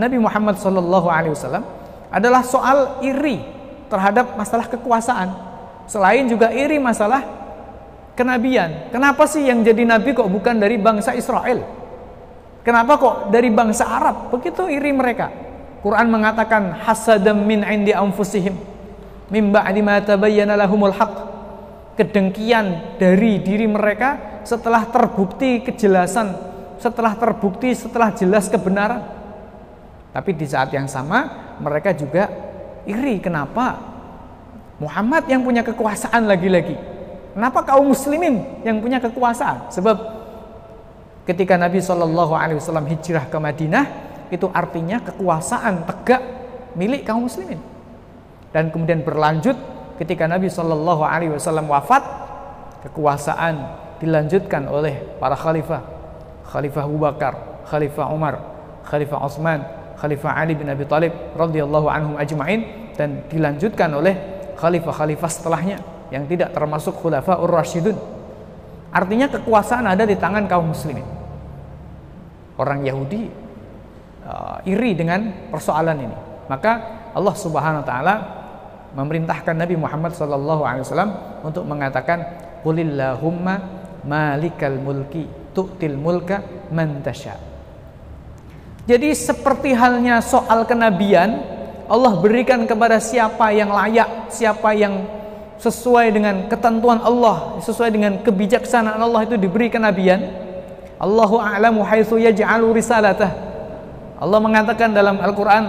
Nabi Muhammad SAW adalah soal iri terhadap masalah kekuasaan. Selain juga iri masalah kenabian. Kenapa sih yang jadi nabi kok bukan dari bangsa Israel? Kenapa kok dari bangsa Arab? Begitu iri mereka. Quran mengatakan hasadam min indi anfusihim. mimba ba'di ma tabayyana lahumul haq. Kedengkian dari diri mereka setelah terbukti kejelasan setelah terbukti setelah jelas kebenaran. Tapi di saat yang sama mereka juga iri kenapa Muhammad yang punya kekuasaan lagi-lagi? Kenapa kaum muslimin yang punya kekuasaan? Sebab ketika Nabi Shallallahu Alaihi Wasallam hijrah ke Madinah itu artinya kekuasaan tegak milik kaum muslimin. Dan kemudian berlanjut ketika Nabi Shallallahu Alaihi Wasallam wafat kekuasaan dilanjutkan oleh para khalifah. Khalifah Abu Bakar Khalifah Umar Khalifah Utsman Khalifah Ali bin Abi Thalib radhiyallahu anhum ajma'in dan dilanjutkan oleh khalifah-khalifah setelahnya yang tidak termasuk khulafa ur-rasyidun artinya kekuasaan ada di tangan kaum muslimin. Orang Yahudi uh, iri dengan persoalan ini. Maka Allah Subhanahu wa taala memerintahkan Nabi Muhammad sallallahu alaihi wasallam untuk mengatakan qulillahumma malikal mulki tu'til mulka man tasha. Jadi seperti halnya soal kenabian Allah berikan kepada siapa yang layak siapa yang sesuai dengan ketentuan Allah sesuai dengan kebijaksanaan Allah itu diberi kenabian. Allahu a'lamu haitsu yaj'alu risalatah Allah mengatakan dalam Al-Qur'an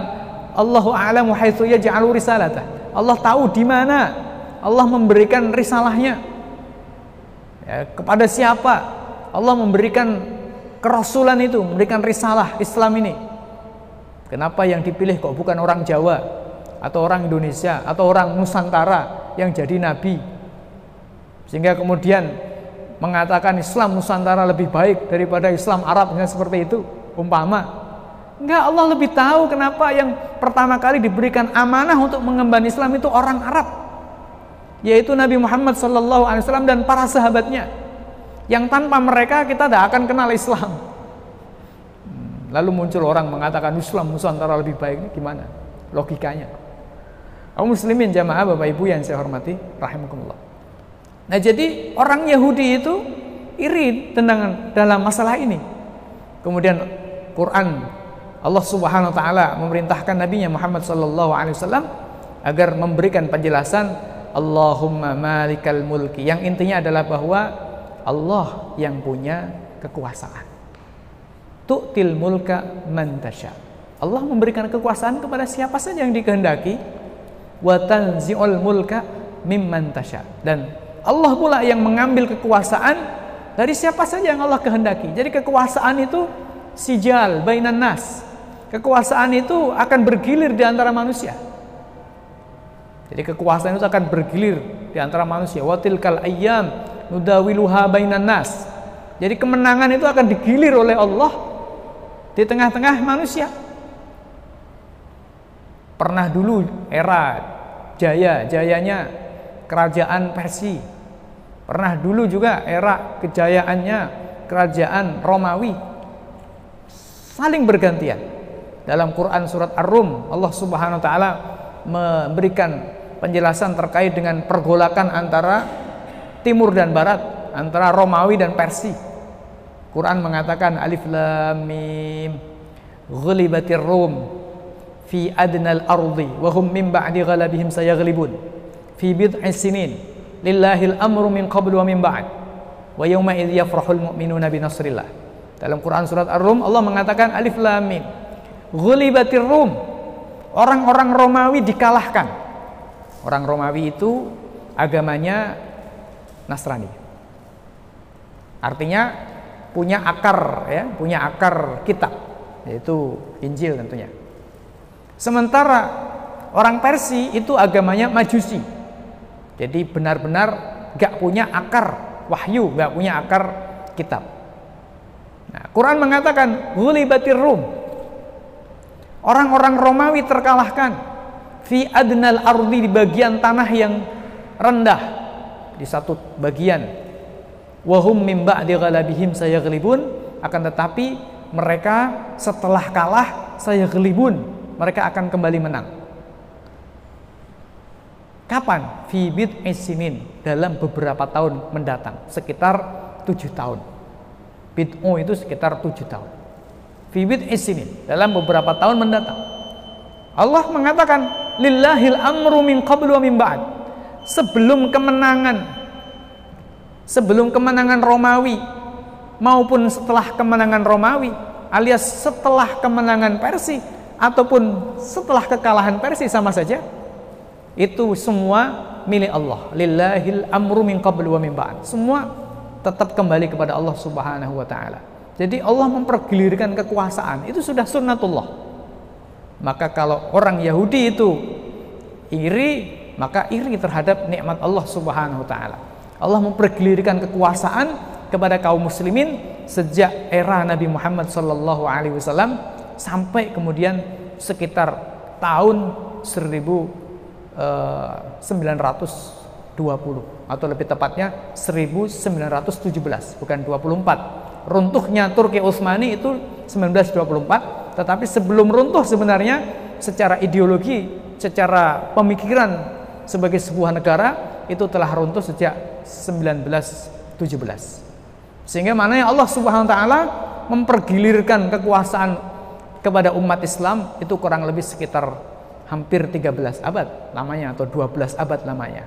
Allahu a'lamu haitsu yaj'alu risalatah. Allah tahu di mana. Allah memberikan risalahnya. Ya, kepada siapa? Allah memberikan kerasulan itu memberikan risalah Islam ini. Kenapa yang dipilih kok bukan orang Jawa atau orang Indonesia atau orang Nusantara yang jadi nabi? Sehingga kemudian mengatakan Islam Nusantara lebih baik daripada Islam Arab seperti itu umpama Enggak, Allah lebih tahu kenapa yang pertama kali diberikan amanah untuk mengemban Islam itu orang Arab. Yaitu Nabi Muhammad wasallam dan para sahabatnya. Yang tanpa mereka kita tidak akan kenal Islam. Hmm, lalu muncul orang mengatakan Islam Nusantara lebih baik gimana? Logikanya. Kaum muslimin jamaah Bapak Ibu yang saya hormati rahimakumullah. Nah, jadi orang Yahudi itu iri tentang dalam masalah ini. Kemudian Quran Allah Subhanahu wa taala memerintahkan nabinya Muhammad sallallahu alaihi wasallam agar memberikan penjelasan Allahumma malikal mulki yang intinya adalah bahwa Allah yang punya kekuasaan. Tu'til mulka man tasha. Allah memberikan kekuasaan kepada siapa saja yang dikehendaki wa tanzi'ul mulka mimman tasha. Dan Allah pula yang mengambil kekuasaan dari siapa saja yang Allah kehendaki. Jadi kekuasaan itu sijal bainan nas Kekuasaan itu akan bergilir di antara manusia. Jadi kekuasaan itu akan bergilir di antara manusia. Watil kal ayyam nudawiluha bainan nas. Jadi kemenangan itu akan digilir oleh Allah di tengah-tengah manusia. Pernah dulu era jaya-jayanya kerajaan Persia. Pernah dulu juga era kejayaannya kerajaan Romawi. Saling bergantian. Dalam Quran surat Ar-Rum Allah Subhanahu wa taala memberikan penjelasan terkait dengan pergolakan antara timur dan barat, antara Romawi dan Persia. Quran mengatakan alif lam mim ghulibatir rum fi adnal ardi wa hum min ba'di ghalabihim sayaghlibun fi bid'i sinin lillahil amru min qablu wa min ba'd wa yawma idh yafrahul mu'minuna bi nasrillah. Dalam Quran surat Ar-Rum Allah mengatakan alif lam mim Ghulibatir Rum. Orang-orang Romawi dikalahkan. Orang Romawi itu agamanya Nasrani. Artinya punya akar ya, punya akar kitab yaitu Injil tentunya. Sementara orang Persia itu agamanya Majusi. Jadi benar-benar gak punya akar wahyu, gak punya akar kitab. Nah, Quran mengatakan ghulibatir Rum, Orang-orang Romawi terkalahkan fi adnal ardi di bagian tanah yang rendah di satu bagian. Wahum mim ba'di ghalabihim sayaglibun akan tetapi mereka setelah kalah saya gelibun mereka akan kembali menang. Kapan? Fi bid'i sinin dalam beberapa tahun mendatang, sekitar tujuh tahun. Bid'u itu sekitar tujuh tahun. Fibit isini dalam beberapa tahun mendatang. Allah mengatakan lillahil amru min qablu wa min ba'd. Sebelum kemenangan sebelum kemenangan Romawi maupun setelah kemenangan Romawi alias setelah kemenangan Persia ataupun setelah kekalahan Persia sama saja itu semua milik Allah lillahil amru min qablu wa min ba'd semua tetap kembali kepada Allah Subhanahu wa taala jadi Allah mempergilirkan kekuasaan. Itu sudah sunnatullah. Maka kalau orang Yahudi itu iri maka iri terhadap nikmat Allah Subhanahu wa taala. Allah mempergilirkan kekuasaan kepada kaum muslimin sejak era Nabi Muhammad sallallahu alaihi wasallam sampai kemudian sekitar tahun 1920 eh, atau lebih tepatnya 1917 bukan 24 runtuhnya Turki Utsmani itu 1924 tetapi sebelum runtuh sebenarnya secara ideologi secara pemikiran sebagai sebuah negara itu telah runtuh sejak 1917 sehingga mana yang Allah Subhanahu wa taala mempergilirkan kekuasaan kepada umat Islam itu kurang lebih sekitar hampir 13 abad lamanya atau 12 abad lamanya.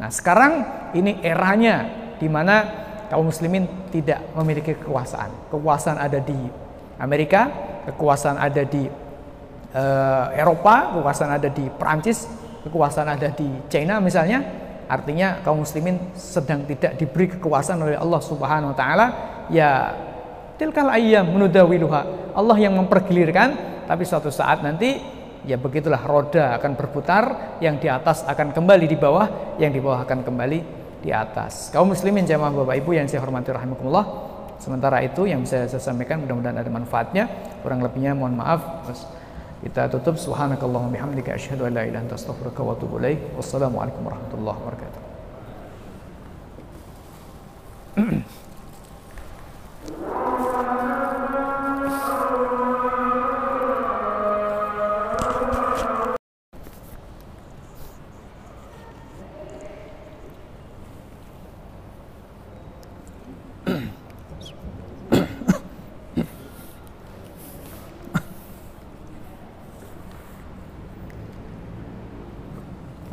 Nah, sekarang ini eranya di mana kaum muslimin tidak memiliki kekuasaan. Kekuasaan ada di Amerika, kekuasaan ada di uh, Eropa, kekuasaan ada di Perancis, kekuasaan ada di China misalnya Artinya kaum muslimin sedang tidak diberi kekuasaan oleh Allah Subhanahu wa taala. Ya tilkal ayyam menudawiluha. Allah yang mempergilirkan tapi suatu saat nanti ya begitulah roda akan berputar, yang di atas akan kembali di bawah, yang di bawah akan kembali di atas. Kaum muslimin jamaah Bapak Ibu yang saya hormati rahimakumullah. Sementara itu yang bisa saya sampaikan mudah-mudahan ada manfaatnya. Kurang lebihnya mohon maaf. Kita tutup subhanakallahumma bihamdika asyhadu an la ilaha illa anta astaghfiruka wa atubu ilaik. Wassalamualaikum warahmatullahi wabarakatuh.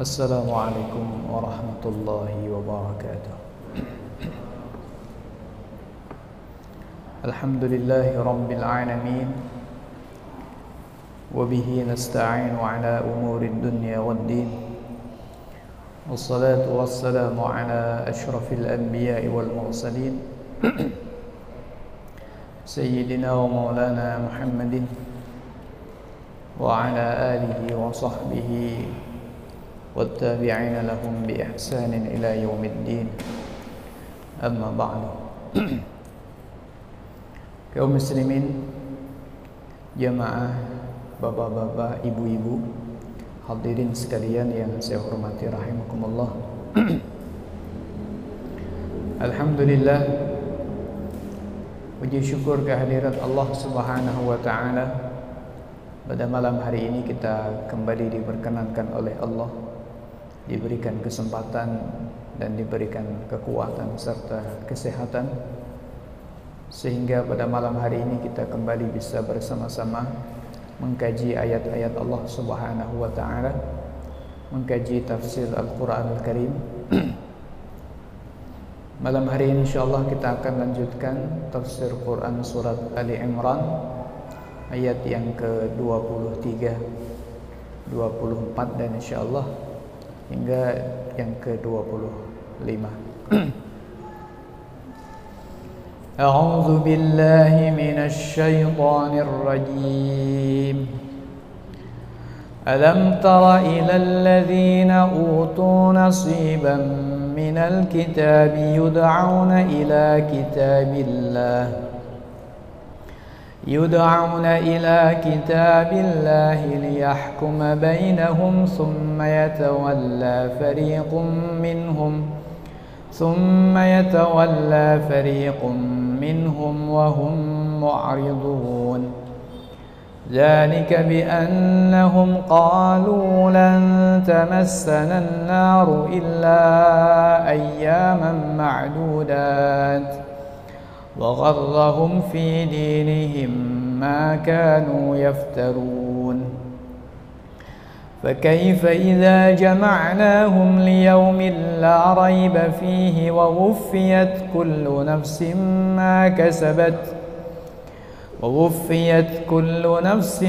السلام عليكم ورحمة الله وبركاته. الحمد لله رب العالمين وبه نستعين على أمور الدنيا والدين والصلاة والسلام على أشرف الأنبياء والمرسلين. سيدنا ومولانا محمد وعلى آله وصحبه والتابعين لهم بإحسان إلى يوم الدين أما بعد kaum muslimin jamaah bapak-bapak ibu-ibu hadirin sekalian yang saya hormati rahimakumullah Alhamdulillah puji syukur kehadirat Allah Subhanahu wa taala pada malam hari ini kita kembali diperkenankan oleh Allah diberikan kesempatan dan diberikan kekuatan serta kesehatan. Sehingga pada malam hari ini kita kembali bisa bersama-sama mengkaji ayat-ayat Allah Subhanahu wa taala mengkaji tafsir Al-Qur'an Al-Karim. Malam hari ini insyaallah kita akan lanjutkan tafsir Quran surat Ali Imran ayat yang ke-23 24 dan insyaallah hingga yang ke-25 أعوذ بالله من الشيطان الرجيم ألم تر إلى الذين أوتوا نصيبا من الكتاب يدعون إلى كتاب الله يدعون إلى كتاب الله ليحكم بينهم ثم يتولى فريق منهم ثم يتولى فريق منهم وهم معرضون. ذلك بأنهم قالوا لن تمسنا النار إلا أياما معدودات. وغرهم في دينهم ما كانوا يفترون. فكيف إذا جمعناهم ليوم لا ريب فيه ووفيت كل نفس ما كسبت ووفيت كل نفس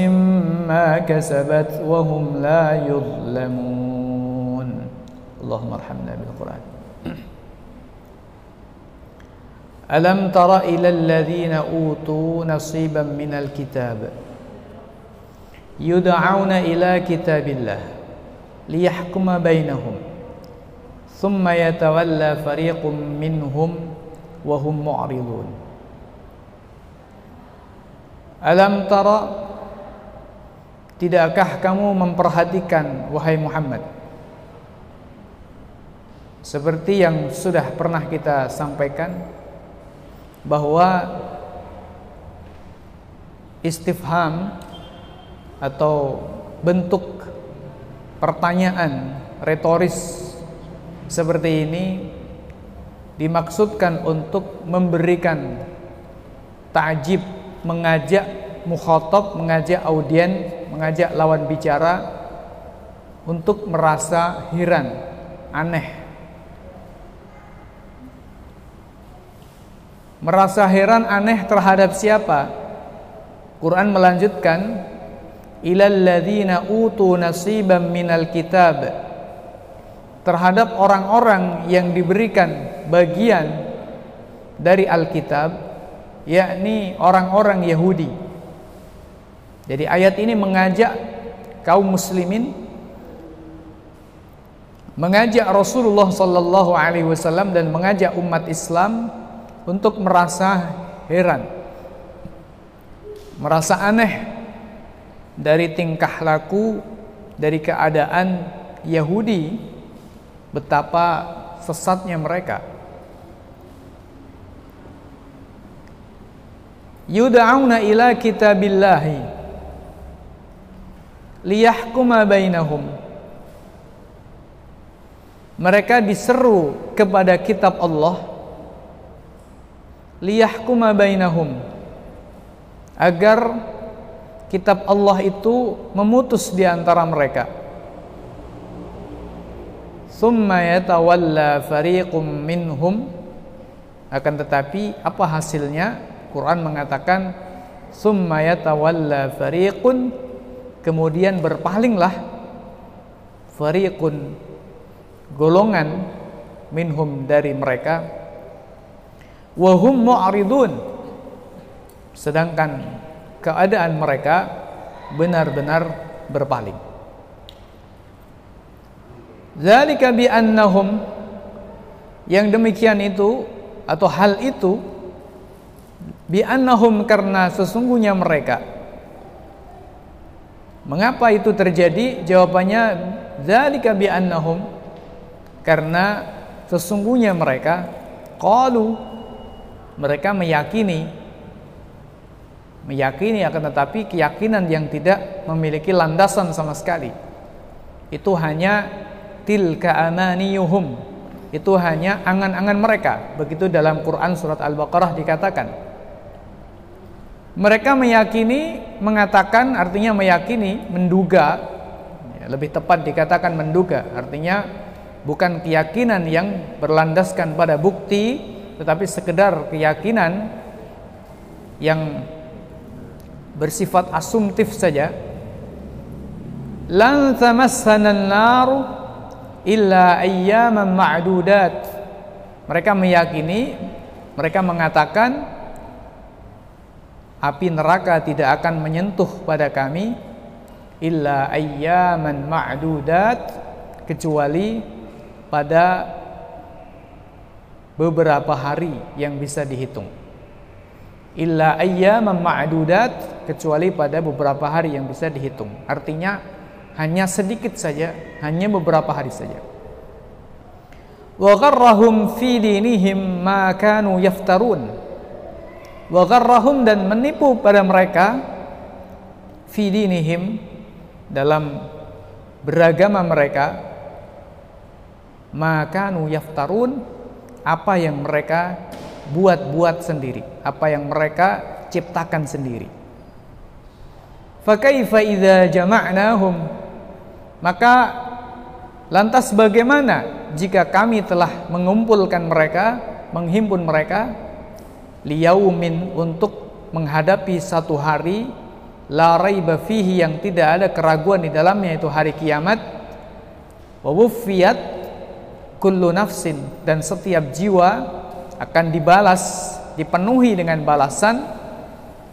ما كسبت وهم لا يظلمون. اللهم ارحمنا بالقرآن. Alam tara ila alladhina utu nasiban minal kitab? إلى ila kitabillah Liyahkuma بينهم Thumma yatawalla fariqum minhum Wahum معرضون Alam tara Tidakkah kamu memperhatikan Wahai Muhammad? Seperti yang sudah pernah kita sampaikan bahwa istifham atau bentuk pertanyaan retoris seperti ini dimaksudkan untuk memberikan ta'jib, mengajak mukhatab, mengajak audien, mengajak lawan bicara untuk merasa heran, aneh. Merasa heran aneh terhadap siapa? Quran melanjutkan ilal utu nasiban minal kitab terhadap orang-orang yang diberikan bagian dari Alkitab yakni orang-orang Yahudi. Jadi ayat ini mengajak kaum muslimin mengajak Rasulullah sallallahu alaihi wasallam dan mengajak umat Islam untuk merasa heran merasa aneh dari tingkah laku dari keadaan Yahudi betapa sesatnya mereka. Yud'auna ila kitabillahi liyahkuma bainahum. Mereka diseru kepada kitab Allah liyahkuma bainahum agar kitab Allah itu memutus di antara mereka. Summa yatawalla fariqum minhum akan tetapi apa hasilnya? Quran mengatakan summa yatawalla fariqun kemudian berpalinglah fariqun golongan minhum dari mereka wahum mu'ridun sedangkan keadaan mereka benar-benar berpaling. Zalika bi annahum yang demikian itu atau hal itu bi annahum karena sesungguhnya mereka Mengapa itu terjadi? Jawabannya zalika bi annahum karena sesungguhnya mereka qalu mereka meyakini meyakini akan tetapi keyakinan yang tidak memiliki landasan sama sekali. Itu hanya tilka amaniyuhum itu hanya angan-angan mereka. Begitu dalam Quran surat Al-Baqarah dikatakan. Mereka meyakini mengatakan artinya meyakini menduga. Ya, lebih tepat dikatakan menduga. Artinya bukan keyakinan yang berlandaskan pada bukti tetapi sekedar keyakinan yang bersifat asumtif saja lan tamassana an-nar illa ayyaman ma'dudat. Mereka meyakini mereka mengatakan api neraka tidak akan menyentuh pada kami illa ayyaman ma'dudat kecuali pada beberapa hari yang bisa dihitung illa ayyaman ma'dudat kecuali pada beberapa hari yang bisa dihitung. Artinya hanya sedikit saja, hanya beberapa hari saja. Wa gharrahum fi dinihim ma kanu yaftarun. Wa gharrahum dan menipu pada mereka fi dinihim dalam beragama mereka maka nu yaftarun apa yang mereka buat-buat sendiri, apa yang mereka ciptakan sendiri. Fakaifa idza jama'nahum Maka lantas bagaimana jika kami telah mengumpulkan mereka, menghimpun mereka liyaumin untuk menghadapi satu hari la raiba fihi yang tidak ada keraguan di dalamnya itu hari kiamat wa wuffiyat kullu nafsin dan setiap jiwa akan dibalas dipenuhi dengan balasan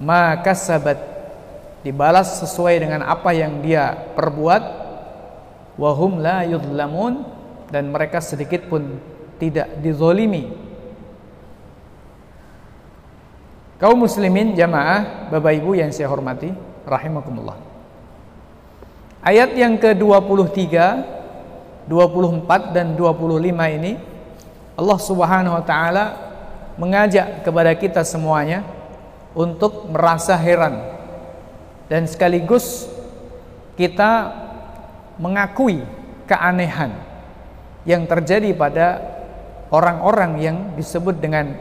maka sabat dibalas sesuai dengan apa yang dia perbuat wahum la yudlamun dan mereka sedikit pun tidak dizolimi Kaum muslimin jamaah, Bapak Ibu yang saya hormati, rahimakumullah. Ayat yang ke-23, 24 dan 25 ini Allah Subhanahu wa taala mengajak kepada kita semuanya untuk merasa heran dan sekaligus kita mengakui keanehan yang terjadi pada orang-orang yang disebut dengan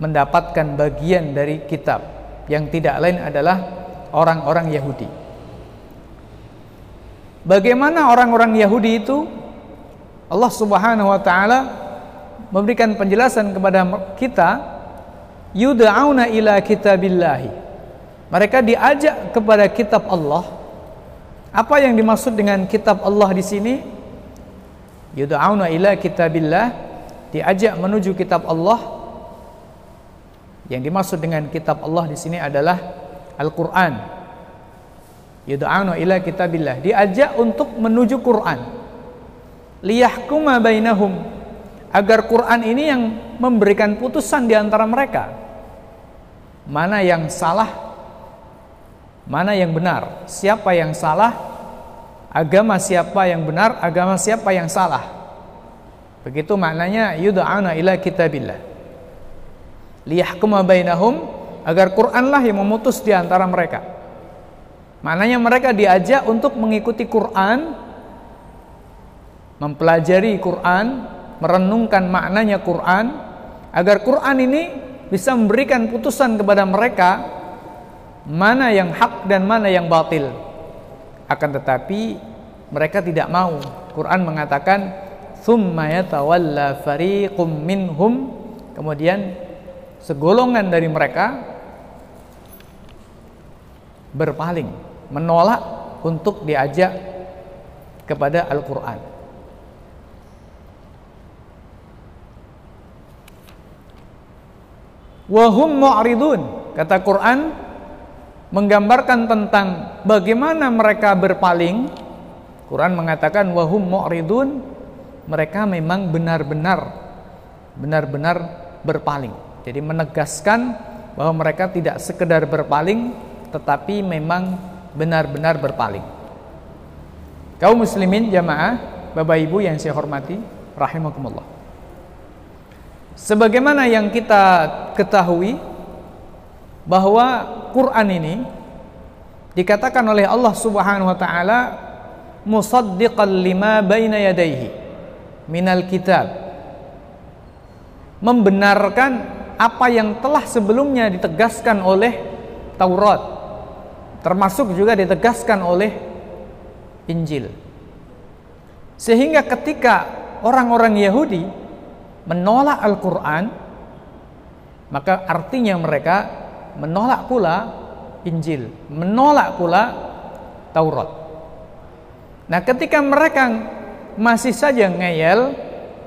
mendapatkan bagian dari kitab yang tidak lain adalah orang-orang Yahudi. Bagaimana orang-orang Yahudi itu? Allah Subhanahu wa taala memberikan penjelasan kepada kita yud'auna ila kitabillahi. Mereka diajak kepada kitab Allah. Apa yang dimaksud dengan kitab Allah di sini? Yud'auna ila kitabillah, diajak menuju kitab Allah yang dimaksud dengan kitab Allah di sini adalah Al-Qur'an. Yud'anu ila kitabillah. Diajak untuk menuju Quran. Liyahkuma bainahum. Agar Quran ini yang memberikan putusan di antara mereka. Mana yang salah, mana yang benar. Siapa yang salah, agama siapa yang benar, agama siapa yang salah. Begitu maknanya yud'ana ila kitabillah liyahkuma bainahum agar Quranlah yang memutus di antara mereka. Maknanya mereka diajak untuk mengikuti Quran, mempelajari Quran, merenungkan maknanya Quran, agar Quran ini bisa memberikan putusan kepada mereka mana yang hak dan mana yang batil. Akan tetapi mereka tidak mau. Quran mengatakan, "Tsumma yatawalla fariqum minhum." Kemudian segolongan dari mereka berpaling, menolak untuk diajak kepada Al-Qur'an. Wahum mu'ridun, kata Quran menggambarkan tentang bagaimana mereka berpaling. Quran mengatakan wahum mu'ridun, mereka memang benar-benar benar-benar berpaling. Jadi menegaskan bahwa mereka tidak sekedar berpaling tetapi memang benar-benar berpaling. Kaum muslimin jamaah, Bapak Ibu yang saya hormati, rahimakumullah. Sebagaimana yang kita ketahui bahwa Quran ini dikatakan oleh Allah Subhanahu wa taala musaddiqan lima baina yadayhi minal kitab membenarkan apa yang telah sebelumnya ditegaskan oleh Taurat termasuk juga ditegaskan oleh Injil. Sehingga ketika orang-orang Yahudi menolak Al-Quran maka artinya mereka menolak pula Injil menolak pula Taurat. Nah ketika mereka masih saja ngeyel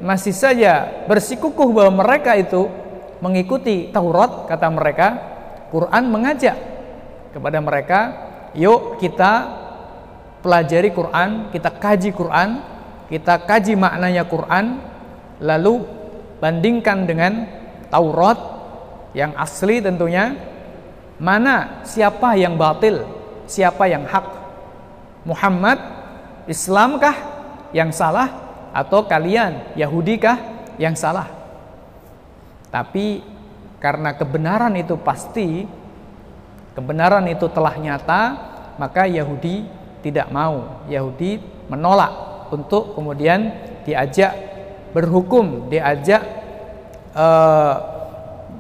masih saja bersikukuh bahwa mereka itu mengikuti Taurat kata mereka Quran mengajak kepada mereka yuk kita pelajari Quran kita kaji Quran kita kaji maknanya Quran lalu bandingkan dengan Taurat yang asli tentunya mana siapa yang batil siapa yang hak. Muhammad Islamkah yang salah atau kalian Yahudikah yang salah? Tapi karena kebenaran itu pasti, kebenaran itu telah nyata, maka Yahudi tidak mau. Yahudi menolak untuk kemudian diajak berhukum, diajak uh,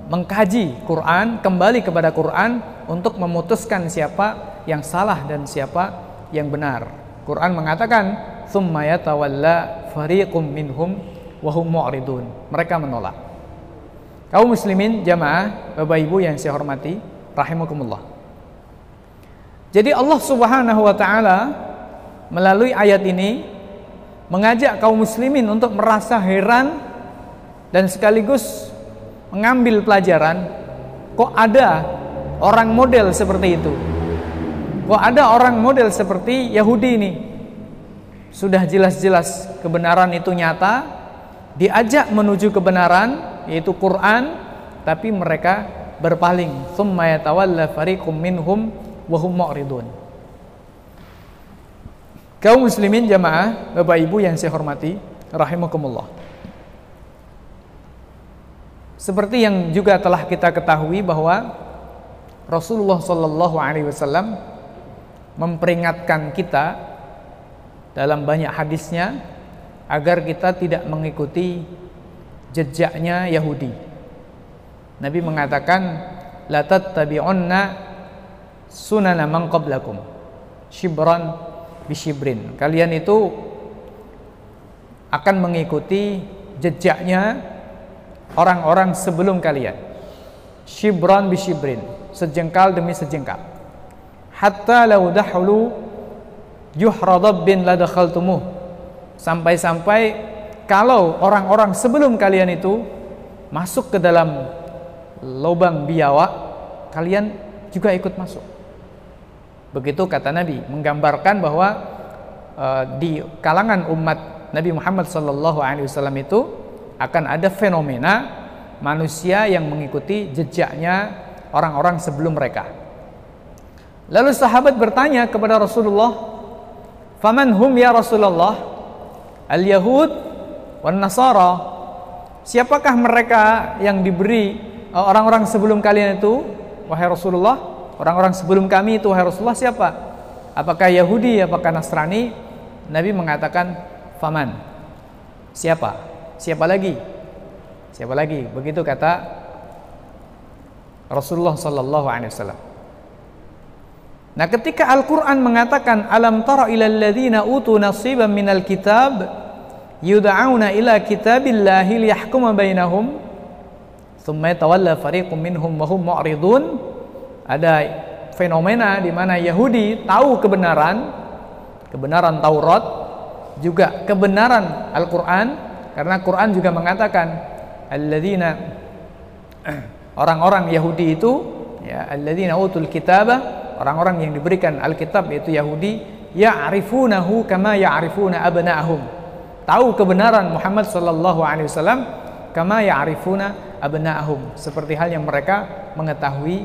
mengkaji Quran, kembali kepada Quran untuk memutuskan siapa yang salah dan siapa yang benar. Quran mengatakan, "Tsumma yatawalla fariqum minhum wa hum mu'ridun." Mereka menolak. Kaum muslimin jamaah, Bapak Ibu yang saya hormati, rahimakumullah. Jadi Allah Subhanahu wa taala melalui ayat ini mengajak kaum muslimin untuk merasa heran dan sekaligus mengambil pelajaran kok ada orang model seperti itu kok ada orang model seperti Yahudi ini sudah jelas-jelas kebenaran itu nyata diajak menuju kebenaran yaitu Quran tapi mereka berpaling thumma yatawalla fariqum minhum wa hum mu'ridun Kaum muslimin jamaah, Bapak Ibu yang saya hormati, rahimakumullah. Seperti yang juga telah kita ketahui bahwa Rasulullah Shallallahu alaihi wasallam memperingatkan kita dalam banyak hadisnya agar kita tidak mengikuti jejaknya Yahudi. Nabi mengatakan la tattabi'unna sunana man qablakum shibran bishibrin. Kalian itu akan mengikuti jejaknya orang-orang sebelum kalian. Shibran bishibrin, sejengkal demi sejengkal. Hatta lau dahulu yuhradabbin ladakhaltumuh. Sampai-sampai kalau orang-orang sebelum kalian itu masuk ke dalam lubang biawak, kalian juga ikut masuk. Begitu kata Nabi, menggambarkan bahwa uh, di kalangan umat Nabi Muhammad wasallam itu akan ada fenomena manusia yang mengikuti jejaknya orang-orang sebelum mereka. Lalu sahabat bertanya kepada Rasulullah, "Faman hum ya Rasulullah?" Al-Yahud wan Nasara. Siapakah mereka yang diberi orang-orang sebelum kalian itu? Wahai Rasulullah, Orang-orang sebelum kami itu wahai Rasulullah siapa? Apakah Yahudi, apakah Nasrani? Nabi mengatakan faman. Siapa? Siapa lagi? Siapa lagi? Begitu kata Rasulullah sallallahu alaihi wasallam. Nah, ketika Al-Qur'an mengatakan alam tara ilal ladzina utu nasiban minal kitab yud'auna ila kitabillahi liyahkuma bainahum thumma yatawalla fariqum minhum wa hum mu'ridun. Ada fenomena di mana Yahudi tahu kebenaran, kebenaran Taurat, juga kebenaran Al-Qur'an karena Quran juga mengatakan alladzina orang-orang Yahudi itu ya alladzina utul kitaba orang-orang yang diberikan Alkitab yaitu Yahudi ya'rifunahu kama ya'rifuna abna'ahum. Tahu kebenaran Muhammad sallallahu alaihi wasallam kama ya'rifuna abna'ahum seperti hal yang mereka mengetahui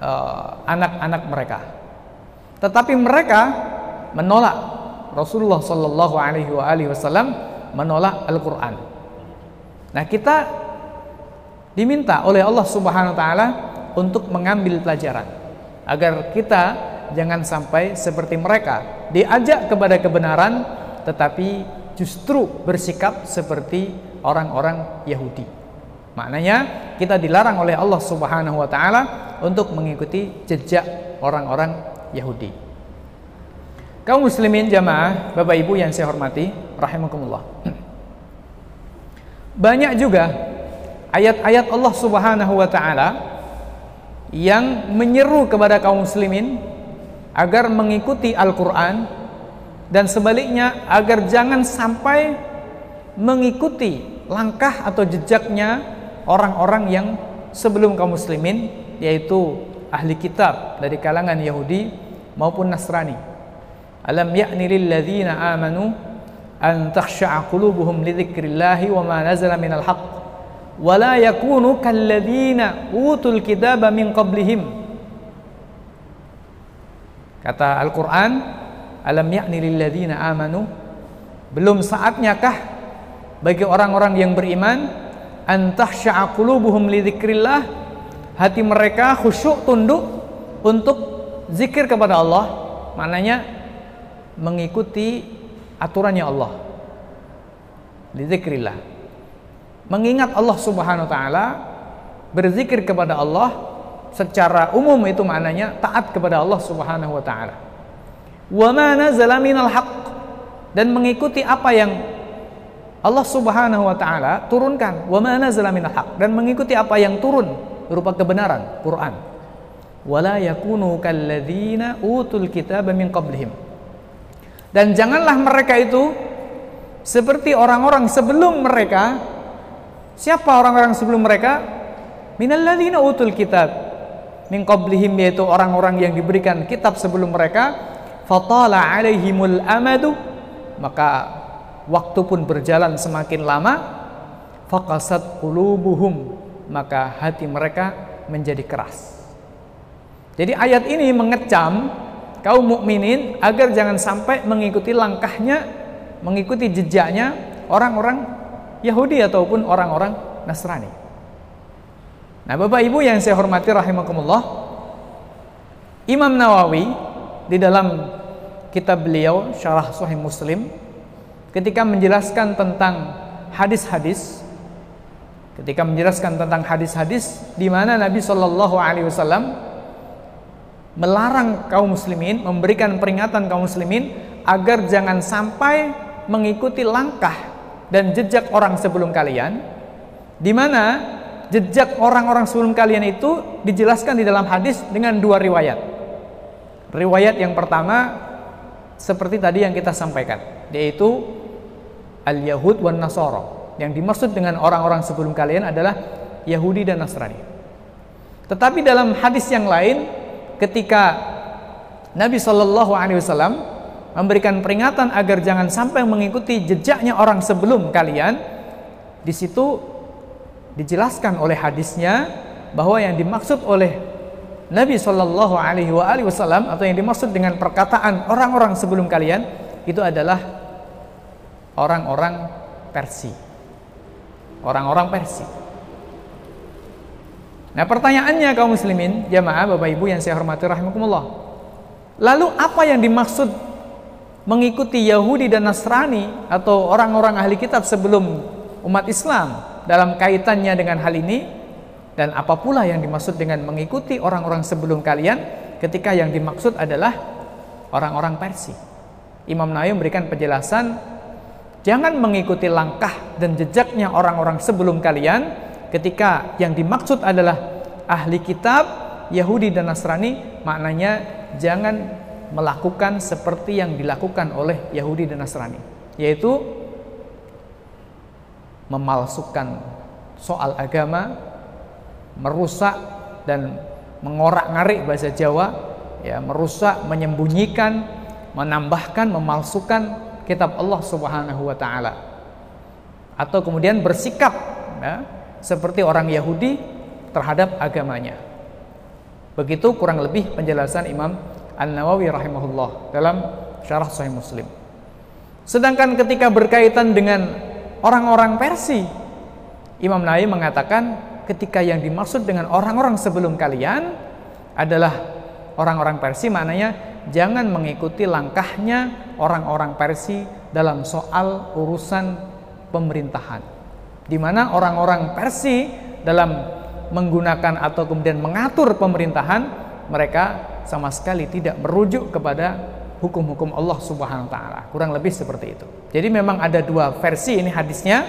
Eh, anak-anak uh, mereka. Tetapi mereka menolak Rasulullah Shallallahu Alaihi Wasallam menolak Al-Quran. Nah kita diminta oleh Allah Subhanahu Wa Taala untuk mengambil pelajaran agar kita jangan sampai seperti mereka diajak kepada kebenaran tetapi justru bersikap seperti orang-orang Yahudi. Maknanya kita dilarang oleh Allah Subhanahu wa taala untuk mengikuti jejak orang-orang Yahudi. Kaum muslimin jamaah, Bapak Ibu yang saya hormati, rahimakumullah. Banyak juga ayat-ayat Allah Subhanahu wa taala yang menyeru kepada kaum muslimin agar mengikuti Al-Qur'an dan sebaliknya agar jangan sampai mengikuti langkah atau jejaknya orang-orang yang sebelum kaum muslimin yaitu ahli kitab dari kalangan Yahudi maupun Nasrani. Alam ya'ni lil ladzina amanu an takhsha'a qulubuhum li dzikrillahi wa ma nazala minal haqq wa la yakunu kal ladzina utul kitaba min qablihim. Kata Al-Qur'an, alam ya'ni lil ladzina amanu belum saatnya kah bagi orang-orang yang beriman an takhsha'a qulubuhum li dzikrillah. Hati mereka khusyuk tunduk untuk zikir kepada Allah. Maknanya mengikuti aturannya Allah. Di zikrillah mengingat Allah subhanahu wa ta'ala berzikir kepada Allah secara umum itu maknanya taat kepada Allah subhanahu wa ta'ala. Wa ma nazala minal dan mengikuti apa yang Allah Subhanahu wa taala turunkan wa ma nazala minal haqq dan mengikuti apa yang turun berupa kebenaran Quran. Wala yakunu kalladzina utul kitaba min qablihim. Dan janganlah mereka itu seperti orang-orang sebelum mereka. Siapa orang-orang sebelum mereka? Minalladzina utul kitab min qablihim yaitu orang-orang yang diberikan kitab sebelum mereka. Fatala alaihimul amadu maka waktu pun berjalan semakin lama faqasat qulubuhum maka hati mereka menjadi keras jadi ayat ini mengecam kaum mukminin agar jangan sampai mengikuti langkahnya mengikuti jejaknya orang-orang Yahudi ataupun orang-orang Nasrani. Nah, Bapak Ibu yang saya hormati rahimakumullah, Imam Nawawi di dalam kitab beliau Syarah Sahih Muslim ketika menjelaskan tentang hadis-hadis ketika menjelaskan tentang hadis-hadis di mana Nabi Shallallahu alaihi wasallam melarang kaum muslimin memberikan peringatan kaum muslimin agar jangan sampai mengikuti langkah dan jejak orang sebelum kalian di mana jejak orang-orang sebelum kalian itu dijelaskan di dalam hadis dengan dua riwayat. Riwayat yang pertama seperti tadi yang kita sampaikan yaitu al-yahud wan nasara. Yang dimaksud dengan orang-orang sebelum kalian adalah Yahudi dan Nasrani. Tetapi dalam hadis yang lain ketika Nabi Shallallahu Alaihi Wasallam memberikan peringatan agar jangan sampai mengikuti jejaknya orang sebelum kalian di situ dijelaskan oleh hadisnya bahwa yang dimaksud oleh Nabi Shallallahu Alaihi Wasallam atau yang dimaksud dengan perkataan orang-orang sebelum kalian itu adalah orang-orang Persia, orang-orang Persia. Nah pertanyaannya kaum muslimin, jamaah bapak ibu yang saya hormati rahimakumullah. Lalu apa yang dimaksud mengikuti Yahudi dan Nasrani atau orang-orang ahli kitab sebelum umat Islam dalam kaitannya dengan hal ini? Dan apa pula yang dimaksud dengan mengikuti orang-orang sebelum kalian ketika yang dimaksud adalah orang-orang Persia. Imam Nawawi memberikan penjelasan jangan mengikuti langkah dan jejaknya orang-orang sebelum kalian ketika yang dimaksud adalah ahli kitab Yahudi dan Nasrani. Maknanya jangan melakukan seperti yang dilakukan oleh Yahudi dan Nasrani yaitu memalsukan soal agama merusak dan mengorak-ngarik bahasa Jawa, ya, merusak, menyembunyikan, menambahkan, memalsukan kitab Allah Subhanahu wa taala. Atau kemudian bersikap ya, seperti orang Yahudi terhadap agamanya. Begitu kurang lebih penjelasan Imam An-Nawawi rahimahullah dalam Syarah Sahih Muslim. Sedangkan ketika berkaitan dengan orang-orang Persia, Imam Nawawi mengatakan ketika yang dimaksud dengan orang-orang sebelum kalian adalah orang-orang Persia maknanya jangan mengikuti langkahnya orang-orang Persia dalam soal urusan pemerintahan di mana orang-orang Persia dalam menggunakan atau kemudian mengatur pemerintahan mereka sama sekali tidak merujuk kepada hukum-hukum Allah Subhanahu wa taala. Kurang lebih seperti itu. Jadi memang ada dua versi ini hadisnya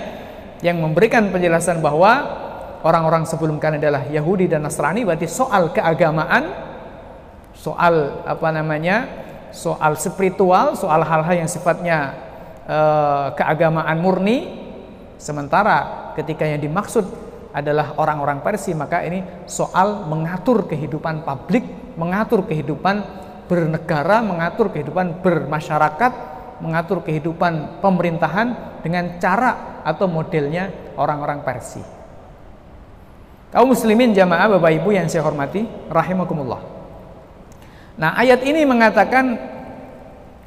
yang memberikan penjelasan bahwa orang-orang sebelum kalian adalah Yahudi dan Nasrani berarti soal keagamaan soal apa namanya soal spiritual soal hal-hal yang sifatnya uh, keagamaan murni sementara ketika yang dimaksud adalah orang-orang Persia maka ini soal mengatur kehidupan publik mengatur kehidupan bernegara mengatur kehidupan bermasyarakat mengatur kehidupan pemerintahan dengan cara atau modelnya orang-orang Persia Kaum muslimin jamaah Bapak Ibu yang saya hormati, rahimakumullah. Nah, ayat ini mengatakan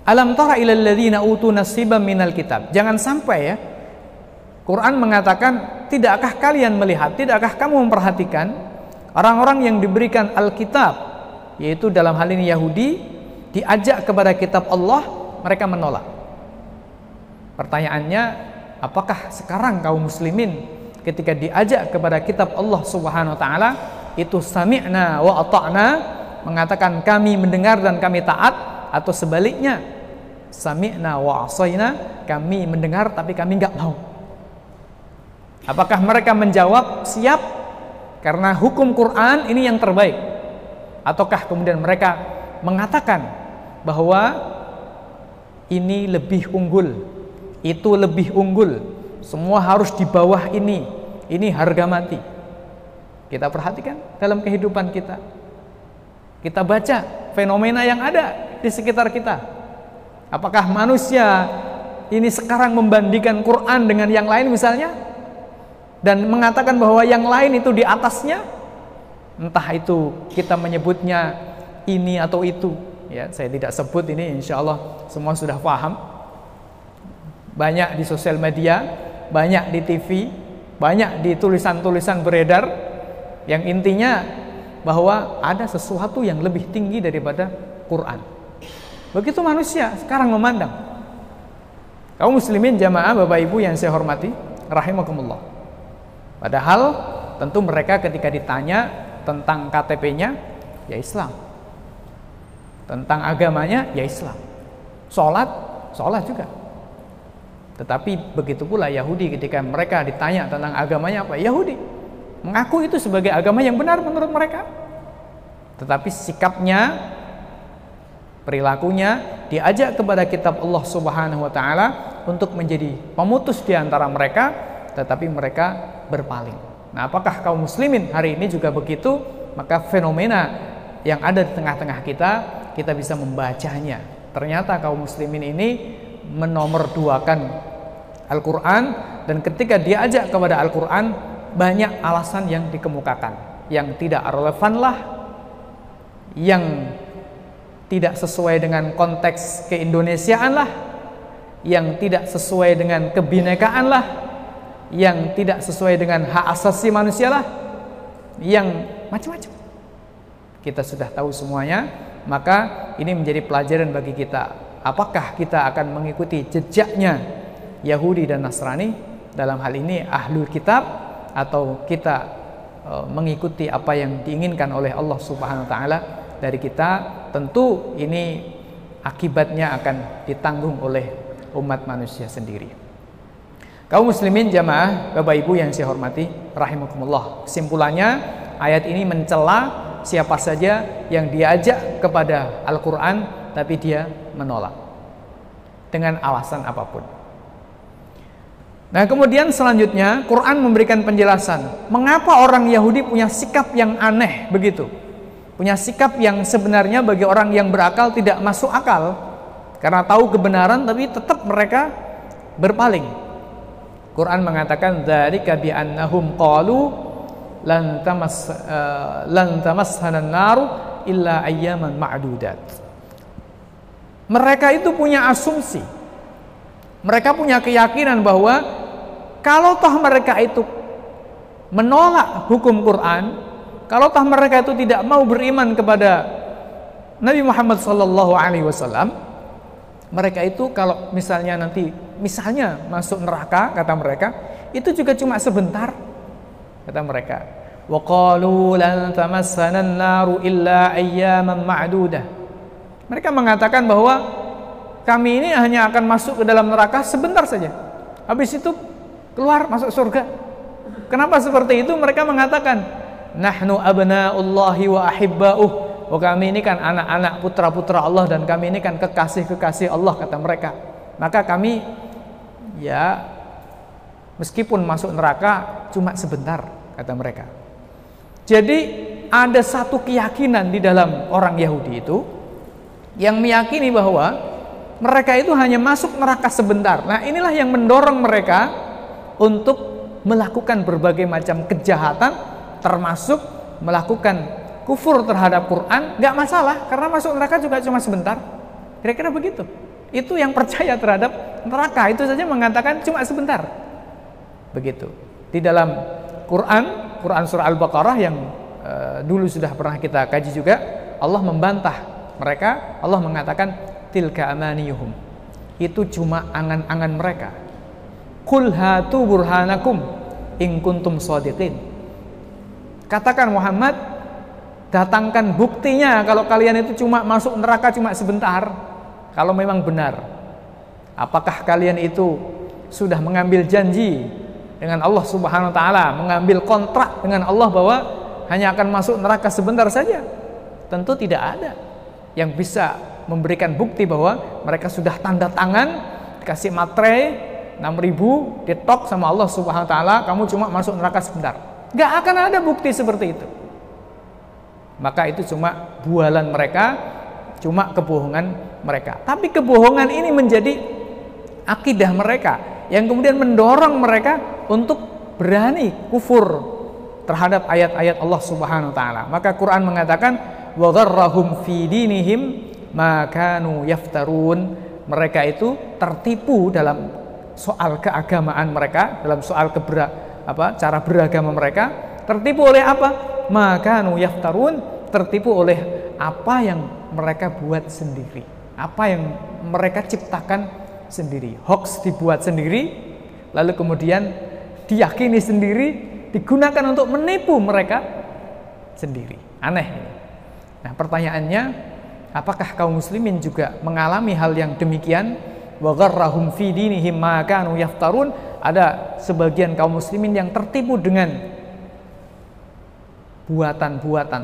alam tara ilal ladzina utu nasiban minal kitab. Jangan sampai ya Quran mengatakan, tidakkah kalian melihat, tidakkah kamu memperhatikan orang-orang yang diberikan Alkitab, yaitu dalam hal ini Yahudi, diajak kepada kitab Allah, mereka menolak. Pertanyaannya, apakah sekarang kaum muslimin ketika diajak kepada kitab Allah Subhanahu wa taala itu sami'na wa ata'na mengatakan kami mendengar dan kami taat atau sebaliknya sami'na wa asaina kami mendengar tapi kami nggak mau. Apakah mereka menjawab siap karena hukum Quran ini yang terbaik? Ataukah kemudian mereka mengatakan bahwa ini lebih unggul itu lebih unggul semua harus di bawah ini ini harga mati? Kita perhatikan dalam kehidupan kita kita baca fenomena yang ada di sekitar kita. Apakah manusia ini sekarang membandingkan Quran dengan yang lain misalnya? Dan mengatakan bahwa yang lain itu di atasnya? Entah itu kita menyebutnya ini atau itu. Ya saya tidak sebut ini insya Allah semua sudah paham. Banyak di sosial media banyak di TV banyak di tulisan-tulisan beredar. Yang intinya bahwa ada sesuatu yang lebih tinggi daripada Quran begitu manusia sekarang memandang kaum muslimin jamaah bapak ibu yang saya hormati rahimakumullah Padahal tentu mereka ketika ditanya tentang KTP-nya ya Islam. Tentang agamanya ya Islam. Sholat, sholat juga. Tetapi begitu pula Yahudi ketika mereka ditanya tentang agamanya apa? Yahudi. Mengaku itu sebagai agama yang benar menurut mereka. Tetapi sikapnya, perilakunya diajak kepada kitab Allah Subhanahu wa taala untuk menjadi pemutus di antara mereka, tetapi mereka berpaling. Nah, apakah kaum muslimin hari ini juga begitu? Maka fenomena yang ada di tengah-tengah kita, kita bisa membacanya. Ternyata kaum muslimin ini menomorduakan Al-Quran dan ketika diajak kepada Al-Quran banyak alasan yang dikemukakan. Yang tidak relevan lah. Yang tidak sesuai dengan konteks keindonesiaan lah. Yang tidak sesuai dengan kebinekaan lah. Yang tidak sesuai dengan hak asasi manusia lah. Yang macam-macam. Kita sudah tahu semuanya. Maka ini menjadi pelajaran bagi kita. Apakah kita akan mengikuti jejaknya Yahudi dan Nasrani? Dalam hal ini ahlul kitab atau kita uh, mengikuti apa yang diinginkan oleh Allah Subhanahu wa taala dari kita tentu ini akibatnya akan ditanggung oleh umat manusia sendiri Kaum muslimin jamaah, Bapak Ibu yang saya hormati, rahimakumullah. Kesimpulannya, ayat ini mencela siapa saja yang diajak kepada Al-Qur'an tapi dia menolak dengan alasan apa pun. Nah, kemudian selanjutnya Quran memberikan penjelasan mengapa orang Yahudi punya sikap yang aneh begitu. Punya sikap yang sebenarnya bagi orang yang berakal tidak masuk akal karena tahu kebenaran tapi tetap mereka berpaling. Quran mengatakan dzalika bi annahum qalu lan tamas uh, lan naru illa ayyaman ma'dudat. Mereka itu punya asumsi. Mereka punya keyakinan bahwa kalau toh mereka itu menolak hukum Quran, kalau toh mereka itu tidak mau beriman kepada Nabi Muhammad sallallahu alaihi wasallam, mereka itu kalau misalnya nanti misalnya masuk neraka kata mereka itu juga cuma sebentar kata mereka. Wa qalu lan tamassana naru illa ayyaman ma'dudah. Mereka mengatakan bahwa kami ini hanya akan masuk ke dalam neraka sebentar saja. Habis itu keluar masuk surga kenapa seperti itu mereka mengatakan nahnu abna'ullahi wa ahibba'uh Oh kami ini kan anak-anak putra-putra Allah dan kami ini kan kekasih-kekasih Allah kata mereka. Maka kami ya meskipun masuk neraka cuma sebentar kata mereka. Jadi ada satu keyakinan di dalam orang Yahudi itu yang meyakini bahwa mereka itu hanya masuk neraka sebentar. Nah, inilah yang mendorong mereka untuk melakukan berbagai macam kejahatan termasuk melakukan kufur terhadap Quran nggak masalah karena masuk neraka juga cuma sebentar. Kira-kira begitu. Itu yang percaya terhadap neraka itu saja mengatakan cuma sebentar. Begitu. Di dalam Quran Quran surah Al-Baqarah yang uh, dulu sudah pernah kita kaji juga Allah membantah mereka Allah mengatakan tilka amaniyuhum. Itu cuma angan-angan mereka kul hatu burhanakum in kuntum sadiqin katakan Muhammad datangkan buktinya kalau kalian itu cuma masuk neraka cuma sebentar. Kalau memang benar. Apakah kalian itu sudah mengambil janji dengan Allah Subhanahu wa taala, mengambil kontrak dengan Allah bahwa hanya akan masuk neraka sebentar saja? Tentu tidak ada yang bisa memberikan bukti bahwa mereka sudah tanda tangan dikasih materai 6000 ditok sama Allah Subhanahu wa taala, kamu cuma masuk neraka sebentar. Gak akan ada bukti seperti itu. Maka itu cuma bualan mereka, cuma kebohongan mereka. Tapi kebohongan ini menjadi akidah mereka yang kemudian mendorong mereka untuk berani kufur terhadap ayat-ayat Allah Subhanahu wa taala. Maka Quran mengatakan wa gharrahum fi dinihim ma kanu yaftarun. Mereka itu tertipu dalam soal keagamaan mereka, dalam soal kebera, apa cara beragama mereka, tertipu oleh apa? maka yaftarun tertipu oleh apa yang mereka buat sendiri. Apa yang mereka ciptakan sendiri. Hoax dibuat sendiri lalu kemudian diyakini sendiri digunakan untuk menipu mereka sendiri. Aneh nah pertanyaannya apakah kaum muslimin juga mengalami hal yang demikian wa gharrahum fi dinihim ma kanu yaftarun ada sebagian kaum muslimin yang tertipu dengan buatan-buatan,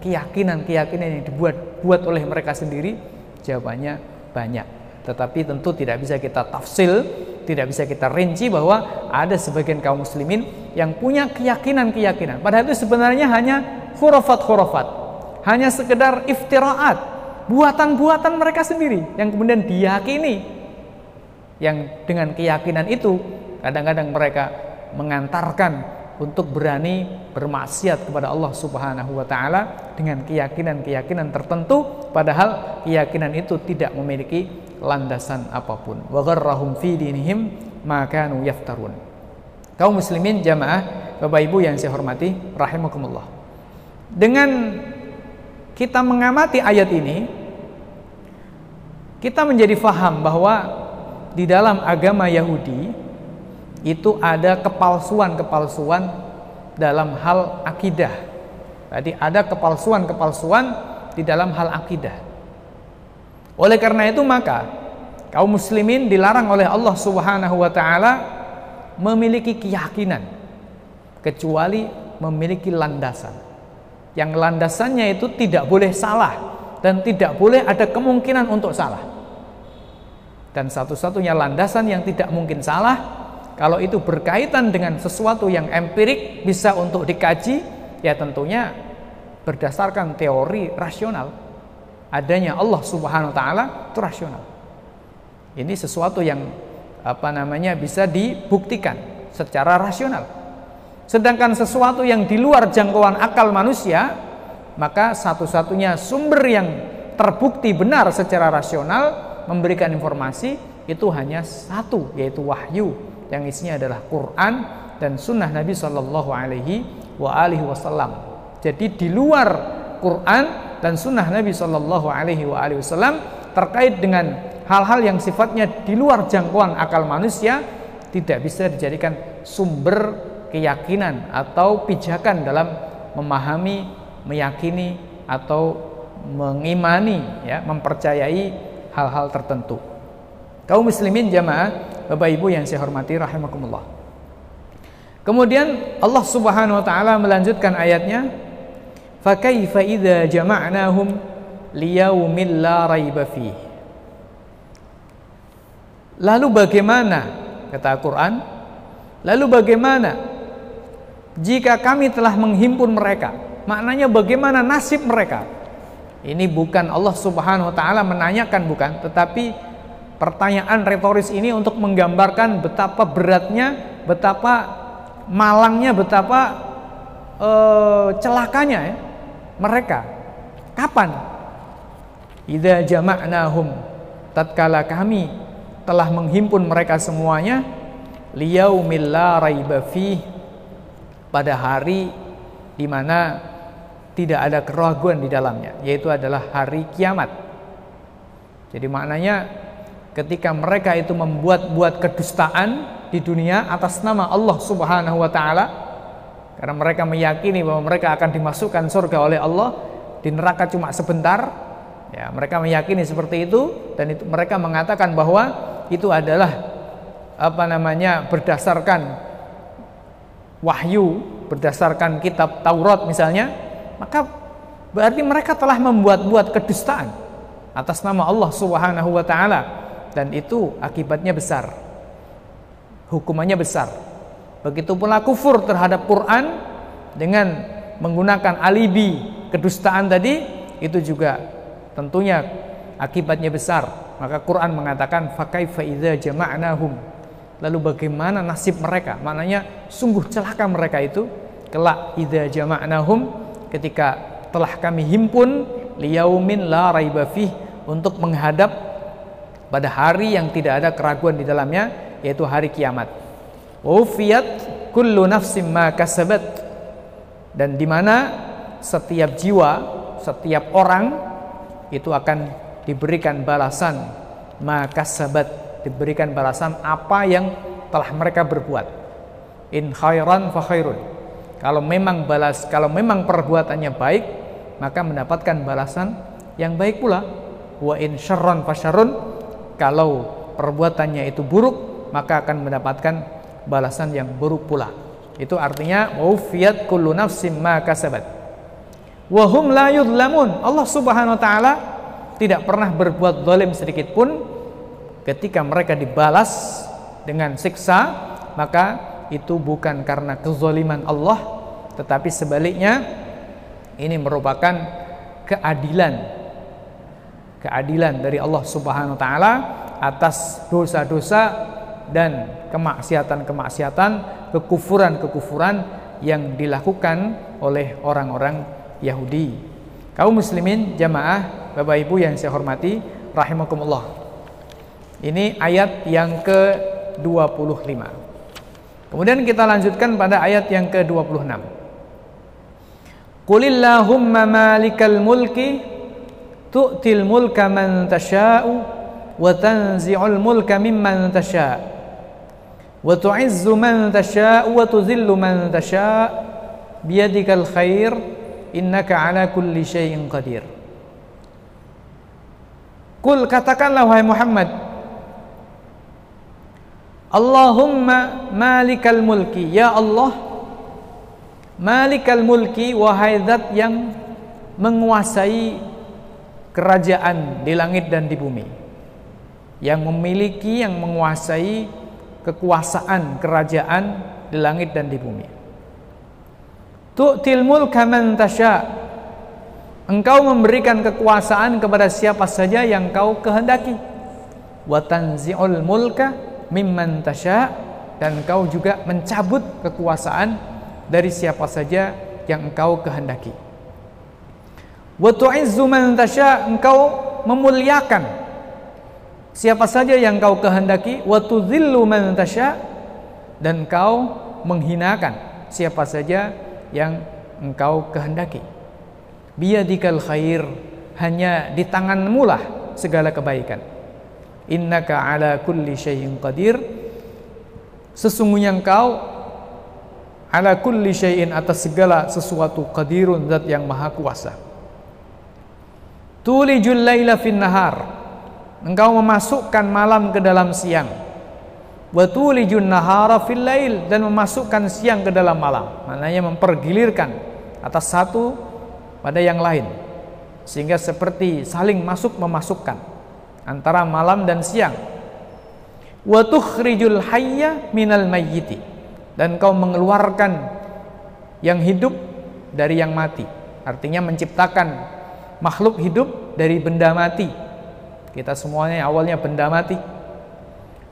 keyakinan-keyakinan yang dibuat buat oleh mereka sendiri? Jawabannya banyak. Tetapi tentu tidak bisa kita tafsil, tidak bisa kita rinci bahwa ada sebagian kaum muslimin yang punya keyakinan-keyakinan. Padahal itu sebenarnya hanya khurafat-khurafat. Hanya sekedar iftiraat, buatan-buatan mereka sendiri yang kemudian diyakini. Yang dengan keyakinan itu kadang-kadang mereka mengantarkan untuk berani bermaksiat kepada Allah Subhanahu wa taala dengan keyakinan-keyakinan tertentu padahal keyakinan itu tidak memiliki landasan apa pun. Wa gharrahum fi dinihim ma kanu. Kaum muslimin jamaah Bapak Ibu yang saya hormati rahimakumullah. Dengan kita mengamati ayat ini kita menjadi faham bahwa di dalam agama Yahudi itu ada kepalsuan-kepalsuan dalam hal akidah. Jadi ada kepalsuan-kepalsuan di dalam hal akidah. Oleh karena itu maka kaum muslimin dilarang oleh Allah Subhanahu wa taala memiliki keyakinan kecuali memiliki landasan. Yang landasannya itu tidak boleh salah dan tidak boleh ada kemungkinan untuk salah. Dan satu-satunya landasan yang tidak mungkin salah kalau itu berkaitan dengan sesuatu yang empirik bisa untuk dikaji, ya tentunya berdasarkan teori rasional. Adanya Allah Subhanahu wa taala itu rasional. Ini sesuatu yang apa namanya bisa dibuktikan secara rasional. Sedangkan sesuatu yang di luar jangkauan akal manusia, maka satu-satunya sumber yang terbukti benar secara rasional memberikan informasi itu hanya satu yaitu wahyu yang isinya adalah Quran dan sunnah Nabi Shallallahu Alaihi Wasallam. Jadi di luar Quran dan sunnah Nabi Shallallahu Alaihi Wasallam terkait dengan hal-hal yang sifatnya di luar jangkauan akal manusia tidak bisa dijadikan sumber keyakinan atau pijakan dalam memahami, meyakini atau mengimani ya, mempercayai hal-hal tertentu. Kaum muslimin jamaah Bapak Ibu yang saya hormati rahimakumullah. Kemudian Allah Subhanahu wa taala melanjutkan ayatnya, "Fa kaifa idza jama'nahum liyaumin la raiba fi." Lalu bagaimana kata Al-Qur'an? Lalu bagaimana jika kami telah menghimpun mereka? Maknanya bagaimana nasib mereka? Ini bukan Allah Subhanahu wa taala menanyakan bukan, tetapi Pertanyaan retoris ini untuk menggambarkan betapa beratnya, betapa malangnya, betapa uh, celakanya ya, mereka. Kapan? Idza jama'nahum tatkala kami telah menghimpun mereka semuanya liyaumil la raiba pada hari di mana tidak ada keraguan di dalamnya yaitu adalah hari kiamat. Jadi maknanya ketika mereka itu membuat-buat kedustaan di dunia atas nama Allah Subhanahu wa taala Karena mereka meyakini bahwa mereka akan dimasukkan surga oleh Allah, di neraka cuma sebentar. Ya, mereka meyakini seperti itu dan itu mereka mengatakan bahwa itu adalah apa namanya berdasarkan wahyu, berdasarkan kitab Taurat misalnya, maka berarti mereka telah membuat-buat kedustaan atas nama Allah Subhanahu wa taala dan itu akibatnya besar. Hukumannya besar. Begitu pula kufur terhadap Quran dengan menggunakan alibi kedustaan tadi itu juga tentunya akibatnya besar. Maka Quran mengatakan fakaifa idza jama'nahum. Lalu bagaimana nasib mereka? Maknanya sungguh celaka mereka itu kelak idza jama'nahum ketika telah kami himpun liyaumin la raiba fih untuk menghadap pada hari yang tidak ada keraguan di dalamnya yaitu hari kiamat. Wufiyat kullu nafsim ma kasabat dan di mana setiap jiwa, setiap orang itu akan diberikan balasan ma kasabat, diberikan balasan apa yang telah mereka berbuat. In khairan fa khairun. Kalau memang balas, kalau memang perbuatannya baik, maka mendapatkan balasan yang baik pula. Wa in syarran fasyarrun kalau perbuatannya itu buruk maka akan mendapatkan balasan yang buruk pula. Itu artinya wafiyat kullu nafsim ma kasabat. Wa hum la yudlamun. Allah Subhanahu wa taala tidak pernah berbuat zalim sedikit pun. Ketika mereka dibalas dengan siksa maka itu bukan karena kezaliman Allah tetapi sebaliknya ini merupakan keadilan keadilan dari Allah Subhanahu wa taala atas dosa-dosa dan kemaksiatan-kemaksiatan, kekufuran-kekufuran yang dilakukan oleh orang-orang Yahudi. Kaum muslimin jamaah, Bapak Ibu yang saya hormati, rahimakumullah. Ini ayat yang ke-25. Kemudian kita lanjutkan pada ayat yang ke-26. Qulillahumma malikal mulki tu'til mulka man tasha'u wa tanzi'ul mulka mimman tasha' wa tu'izzu man tasha'u wa tuzillu man tasha' biyadikal khair innaka ala kulli syai'in qadir. Kul katakanlah wahai Muhammad Allahumma malikal mulki. Ya Allah malikal mulki wahai zat yang menguasai kerajaan di langit dan di bumi yang memiliki yang menguasai kekuasaan kerajaan di langit dan di bumi. Tu'til mulka man tasha. Engkau memberikan kekuasaan kepada siapa saja yang kau kehendaki. Wa tanzi'ul mulka mimman tasha dan engkau juga mencabut kekuasaan dari siapa saja yang engkau kehendaki Wa tu'izzu man tasha, engkau memuliakan siapa saja yang kau kehendaki, wa tudhillu man tasha dan engkau menghinakan siapa saja yang engkau kehendaki. Biyadikal khair, hanya di tanganmu lah segala kebaikan. Innaka ala kulli syai'in qadir. Sesungguhnya engkau ala kulli syai'in atas segala sesuatu qadirun zat yang maha kuasa. Tulijul laila fin nahar. Engkau memasukkan malam ke dalam siang. Wa tulijun nahara fil lail dan memasukkan siang ke dalam malam. Maknanya mempergilirkan atas satu pada yang lain. Sehingga seperti saling masuk memasukkan antara malam dan siang. Wa tukhrijul hayya minal mayyiti. Dan kau mengeluarkan yang hidup dari yang mati. Artinya menciptakan makhluk hidup dari benda mati. Kita semuanya awalnya benda mati.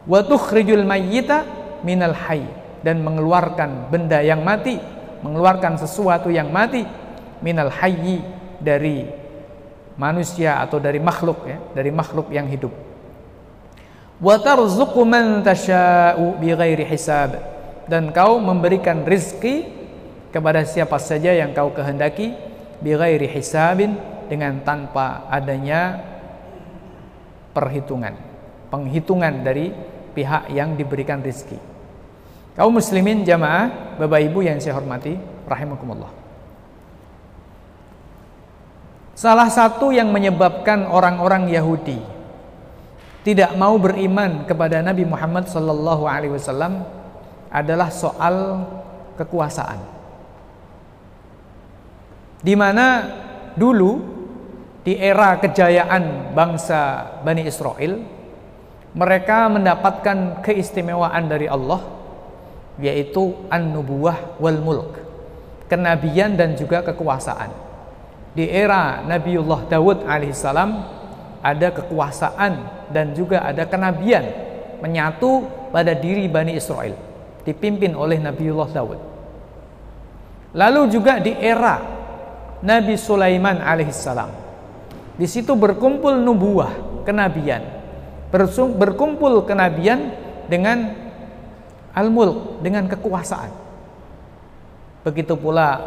Wa tukhrijul mayyita minal hayy dan mengeluarkan benda yang mati, mengeluarkan sesuatu yang mati minal hayyi dari manusia atau dari makhluk ya, dari makhluk yang hidup. Wa tarzuqu man tasha'u bighairi hisab dan kau memberikan rizki kepada siapa saja yang kau kehendaki bighairi hisabin dengan tanpa adanya perhitungan, penghitungan dari pihak yang diberikan rizki. Kaum muslimin jamaah, Bapak Ibu yang saya hormati, rahimakumullah. Salah satu yang menyebabkan orang-orang Yahudi tidak mau beriman kepada Nabi Muhammad sallallahu alaihi wasallam adalah soal kekuasaan. Di mana dulu di era kejayaan bangsa Bani Israel mereka mendapatkan keistimewaan dari Allah yaitu an-nubuwah wal mulk kenabian dan juga kekuasaan di era Nabiullah Dawud alaihissalam ada kekuasaan dan juga ada kenabian menyatu pada diri Bani Israel dipimpin oleh Nabiullah Dawud lalu juga di era Nabi Sulaiman alaihissalam di situ berkumpul nubuah kenabian berkumpul kenabian dengan al-mulk dengan kekuasaan. Begitu pula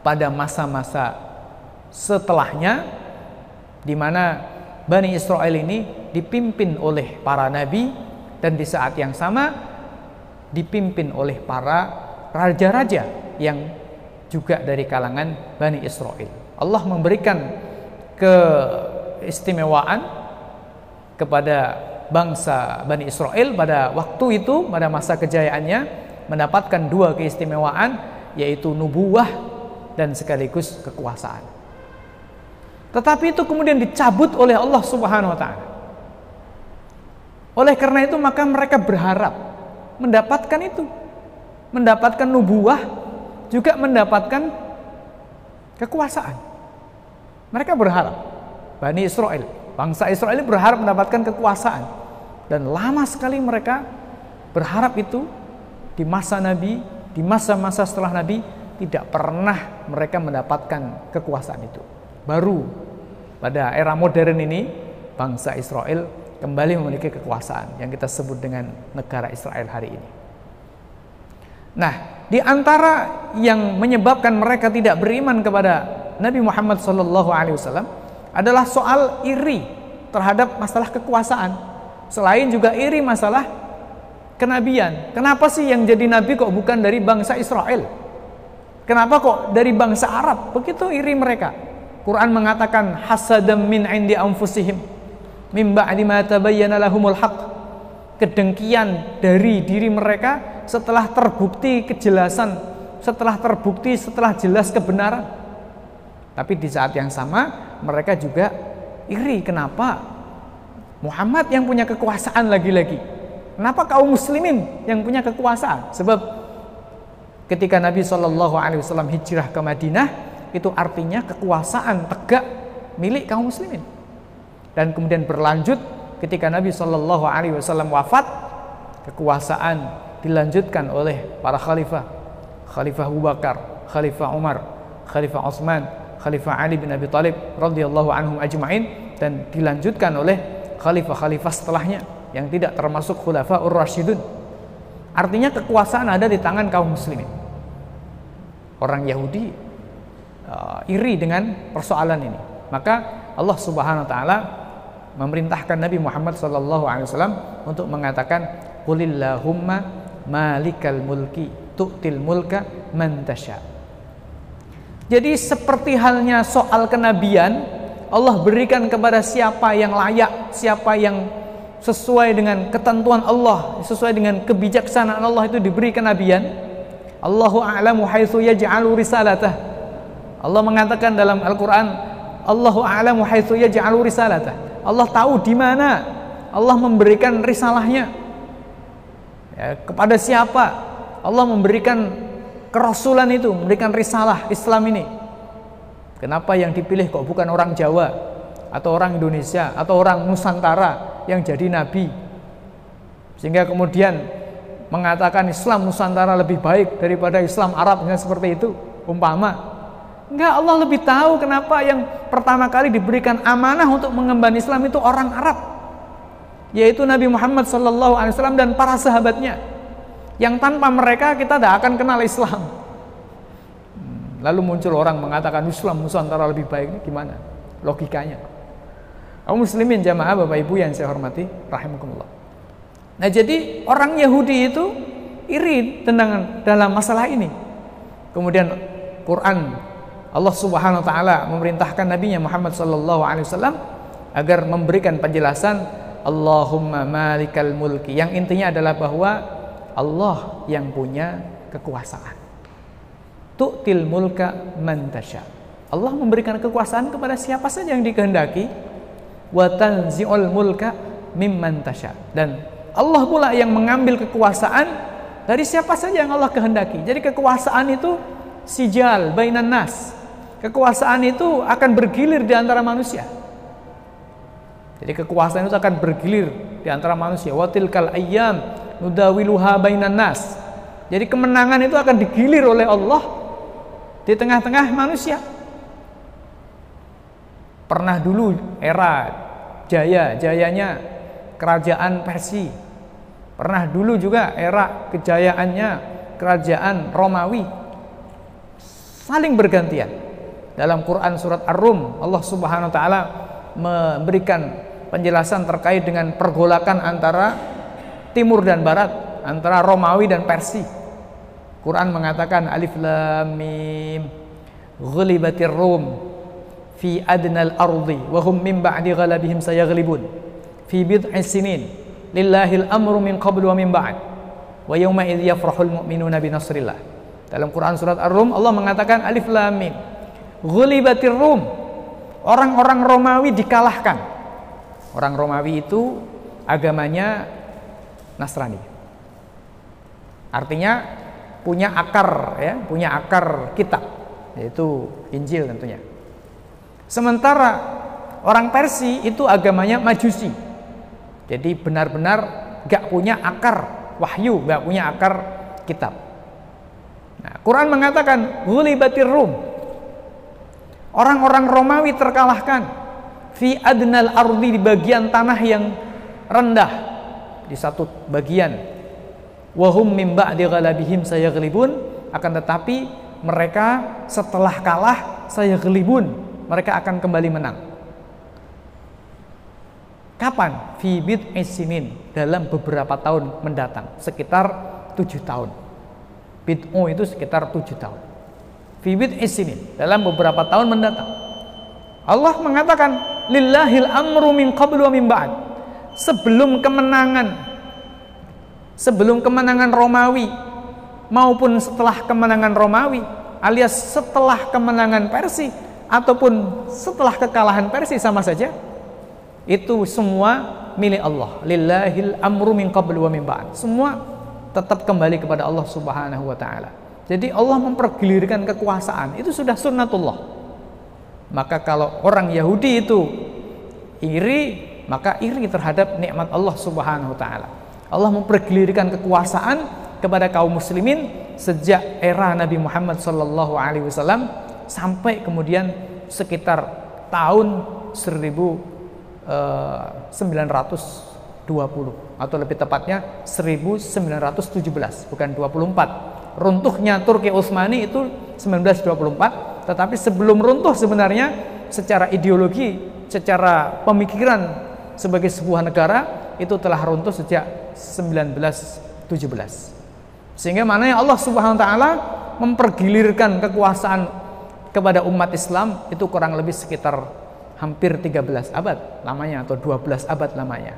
pada masa-masa setelahnya di mana Bani Israel ini dipimpin oleh para nabi dan di saat yang sama dipimpin oleh para raja-raja yang juga dari kalangan Bani Israel. Allah memberikan keistimewaan kepada bangsa Bani Israel pada waktu itu pada masa kejayaannya mendapatkan dua keistimewaan yaitu nubuah dan sekaligus kekuasaan. Tetapi itu kemudian dicabut oleh Allah Subhanahu wa taala. Oleh karena itu maka mereka berharap mendapatkan itu. Mendapatkan nubuah juga mendapatkan kekuasaan. Mereka berharap Bani Israel, bangsa Israel berharap mendapatkan kekuasaan. Dan lama sekali mereka berharap itu di masa Nabi, di masa-masa setelah Nabi tidak pernah mereka mendapatkan kekuasaan itu. Baru pada era modern ini bangsa Israel kembali memiliki kekuasaan yang kita sebut dengan negara Israel hari ini. Nah, di antara yang menyebabkan mereka tidak beriman kepada Nabi Muhammad SAW adalah soal iri terhadap masalah kekuasaan. Selain juga iri masalah kenabian. Kenapa sih yang jadi nabi kok bukan dari bangsa Israel? Kenapa kok dari bangsa Arab? Begitu iri mereka. Quran mengatakan hasadam min indi anfusihim min ba'di ma tabayyana lahumul haq. Kedengkian dari diri mereka setelah terbukti kejelasan, setelah terbukti, setelah jelas kebenaran. Tapi di saat yang sama mereka juga iri kenapa Muhammad yang punya kekuasaan lagi-lagi. Kenapa kaum muslimin yang punya kekuasaan? Sebab ketika Nabi Wasallam hijrah ke Madinah itu artinya kekuasaan tegak milik kaum muslimin. Dan kemudian berlanjut ketika Nabi Shallallahu Alaihi Wasallam wafat, kekuasaan dilanjutkan oleh para khalifah, Khalifah Abu Bakar, Khalifah Umar, Khalifah Utsman, Khalifah Ali bin Abi Thalib radhiyallahu anhum ajma'in dan dilanjutkan oleh khalifah-khalifah setelahnya yang tidak termasuk khulafa ur-rasyidun. Artinya kekuasaan ada di tangan kaum muslimin. Orang Yahudi uh, iri dengan persoalan ini. Maka Allah Subhanahu wa taala memerintahkan Nabi Muhammad sallallahu alaihi wasallam untuk mengatakan qulillahumma malikal mulki tu'til mulka man tasha. Jadi seperti halnya soal kenabian Allah berikan kepada siapa yang layak, siapa yang sesuai dengan ketentuan Allah, sesuai dengan kebijaksanaan Allah itu diberi kenabian. Allahu a'lamu haitsu yaj'alu risalatah. Allah mengatakan dalam Al-Qur'an, Allahu a'lamu haitsu yaj'alu risalatah. Allah tahu di mana Allah memberikan risalahnya. Ya, kepada siapa Allah memberikan kerasulan itu, memberikan risalah Islam ini. Kenapa yang dipilih kok bukan orang Jawa atau orang Indonesia atau orang Nusantara yang jadi nabi? Sehingga kemudian mengatakan Islam Nusantara lebih baik daripada Islam Arab seperti itu umpama Enggak Allah lebih tahu kenapa yang pertama kali diberikan amanah untuk mengemban Islam itu orang Arab yaitu Nabi Muhammad wasallam dan para sahabatnya yang tanpa mereka kita tidak akan kenal Islam Lalu muncul orang mengatakan Islam Nusantara lebih baik gimana? Logikanya. Kaum muslimin jamaah Bapak Ibu yang saya hormati rahimakumullah. Nah, jadi orang Yahudi itu iri tentang dalam masalah ini. Kemudian Quran Allah Subhanahu wa taala memerintahkan nabinya Muhammad sallallahu alaihi wasallam agar memberikan penjelasan Allahumma malikal mulki yang intinya adalah bahwa Allah yang punya kekuasaan. Tu'til mulka man. Allah memberikan kekuasaan kepada siapa saja yang dikehendaki. Wa tanzi'ul mulka mimman tasha. Dan Allah pula yang mengambil kekuasaan dari siapa saja yang Allah kehendaki. Jadi kekuasaan itu sijal bainan nas Kekuasaan itu akan bergilir di antara manusia. Jadi kekuasaan itu akan bergilir di antara manusia. Watil kal ayyam nudawiluha bainan nas. Jadi kemenangan itu akan digilir oleh Allah di tengah-tengah manusia. Pernah dulu era jaya-jayanya kerajaan Persia. Pernah dulu juga era kejayaannya kerajaan Romawi. Saling bergantian. Dalam Quran surat Ar-Rum Allah Subhanahu wa taala memberikan penjelasan terkait dengan pergolakan antara timur dan barat, antara Romawi dan Persia. Quran mengatakan alif lam mim ghulibatir rum fi adnal ardi wa hum min ba'di ghalabihim sayaghlibun fi bid'i sinin lillahil amru min qablu wa min ba'd wa yawma idh yafrahul mu'minuna bi nasrillah dalam Quran surat Ar-Rum Allah mengatakan alif lam mim Ghulibatir Rum. Orang-orang Romawi dikalahkan. Orang Romawi itu agamanya Nasrani. Artinya punya akar ya, punya akar kitab yaitu Injil tentunya. Sementara orang Persia itu agamanya Majusi. Jadi benar-benar gak punya akar wahyu, gak punya akar kitab. Nah, Quran mengatakan ghulibatir Rum, Orang-orang Romawi terkalahkan fi adnal ardi di bagian tanah yang rendah di satu bagian. Wahum mim ba'di ghalabihim sayaglibun akan tetapi mereka setelah kalah saya gelibun mereka akan kembali menang. Kapan? Fi bid isinin dalam beberapa tahun mendatang sekitar tujuh tahun. Bid'u itu sekitar tujuh tahun. Fibit isinin dalam beberapa tahun mendatang. Allah mengatakan lillahil amru min qablu wa min ba'd. Sebelum kemenangan sebelum kemenangan Romawi maupun setelah kemenangan Romawi alias setelah kemenangan Persia ataupun setelah kekalahan Persia sama saja itu semua milik Allah lillahil amru min qablu wa min ba'd semua tetap kembali kepada Allah Subhanahu wa taala jadi Allah mempergilirkan kekuasaan itu sudah sunnatullah. Maka kalau orang Yahudi itu iri, maka iri terhadap nikmat Allah Subhanahu wa taala. Allah mempergilirkan kekuasaan kepada kaum muslimin sejak era Nabi Muhammad sallallahu alaihi wasallam sampai kemudian sekitar tahun 1920 eh, atau lebih tepatnya 1917 bukan 24 runtuhnya Turki Utsmani itu 1924 tetapi sebelum runtuh sebenarnya secara ideologi secara pemikiran sebagai sebuah negara itu telah runtuh sejak 1917 sehingga mana Allah Subhanahu wa taala mempergilirkan kekuasaan kepada umat Islam itu kurang lebih sekitar hampir 13 abad lamanya atau 12 abad lamanya.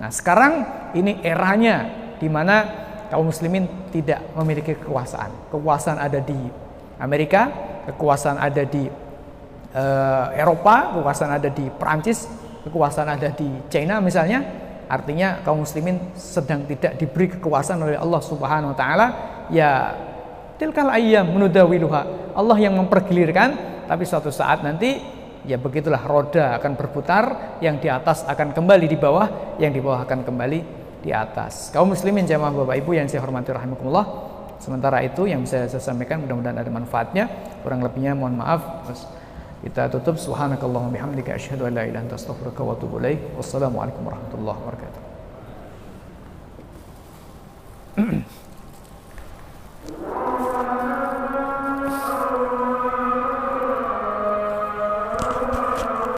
Nah, sekarang ini eranya di mana kaum muslimin tidak memiliki kekuasaan. Kekuasaan ada di Amerika, kekuasaan ada di uh, Eropa, kekuasaan ada di Perancis, kekuasaan ada di China misalnya. Artinya kaum muslimin sedang tidak diberi kekuasaan oleh Allah Subhanahu wa taala. Ya tilkal ayyam menudawiluha. Allah yang mempergilirkan, tapi suatu saat nanti ya begitulah roda akan berputar, yang di atas akan kembali di bawah, yang di bawah akan kembali di atas. Kaum muslimin jamaah Bapak Ibu yang saya hormati rahimakumullah. Sementara itu yang bisa saya sampaikan mudah-mudahan ada manfaatnya. Kurang lebihnya mohon maaf. Kita tutup subhanakallahumma bihamdika asyhadu an la ilaha illa anta astaghfiruka wa atubu ilaik. Wassalamualaikum warahmatullahi wabarakatuh.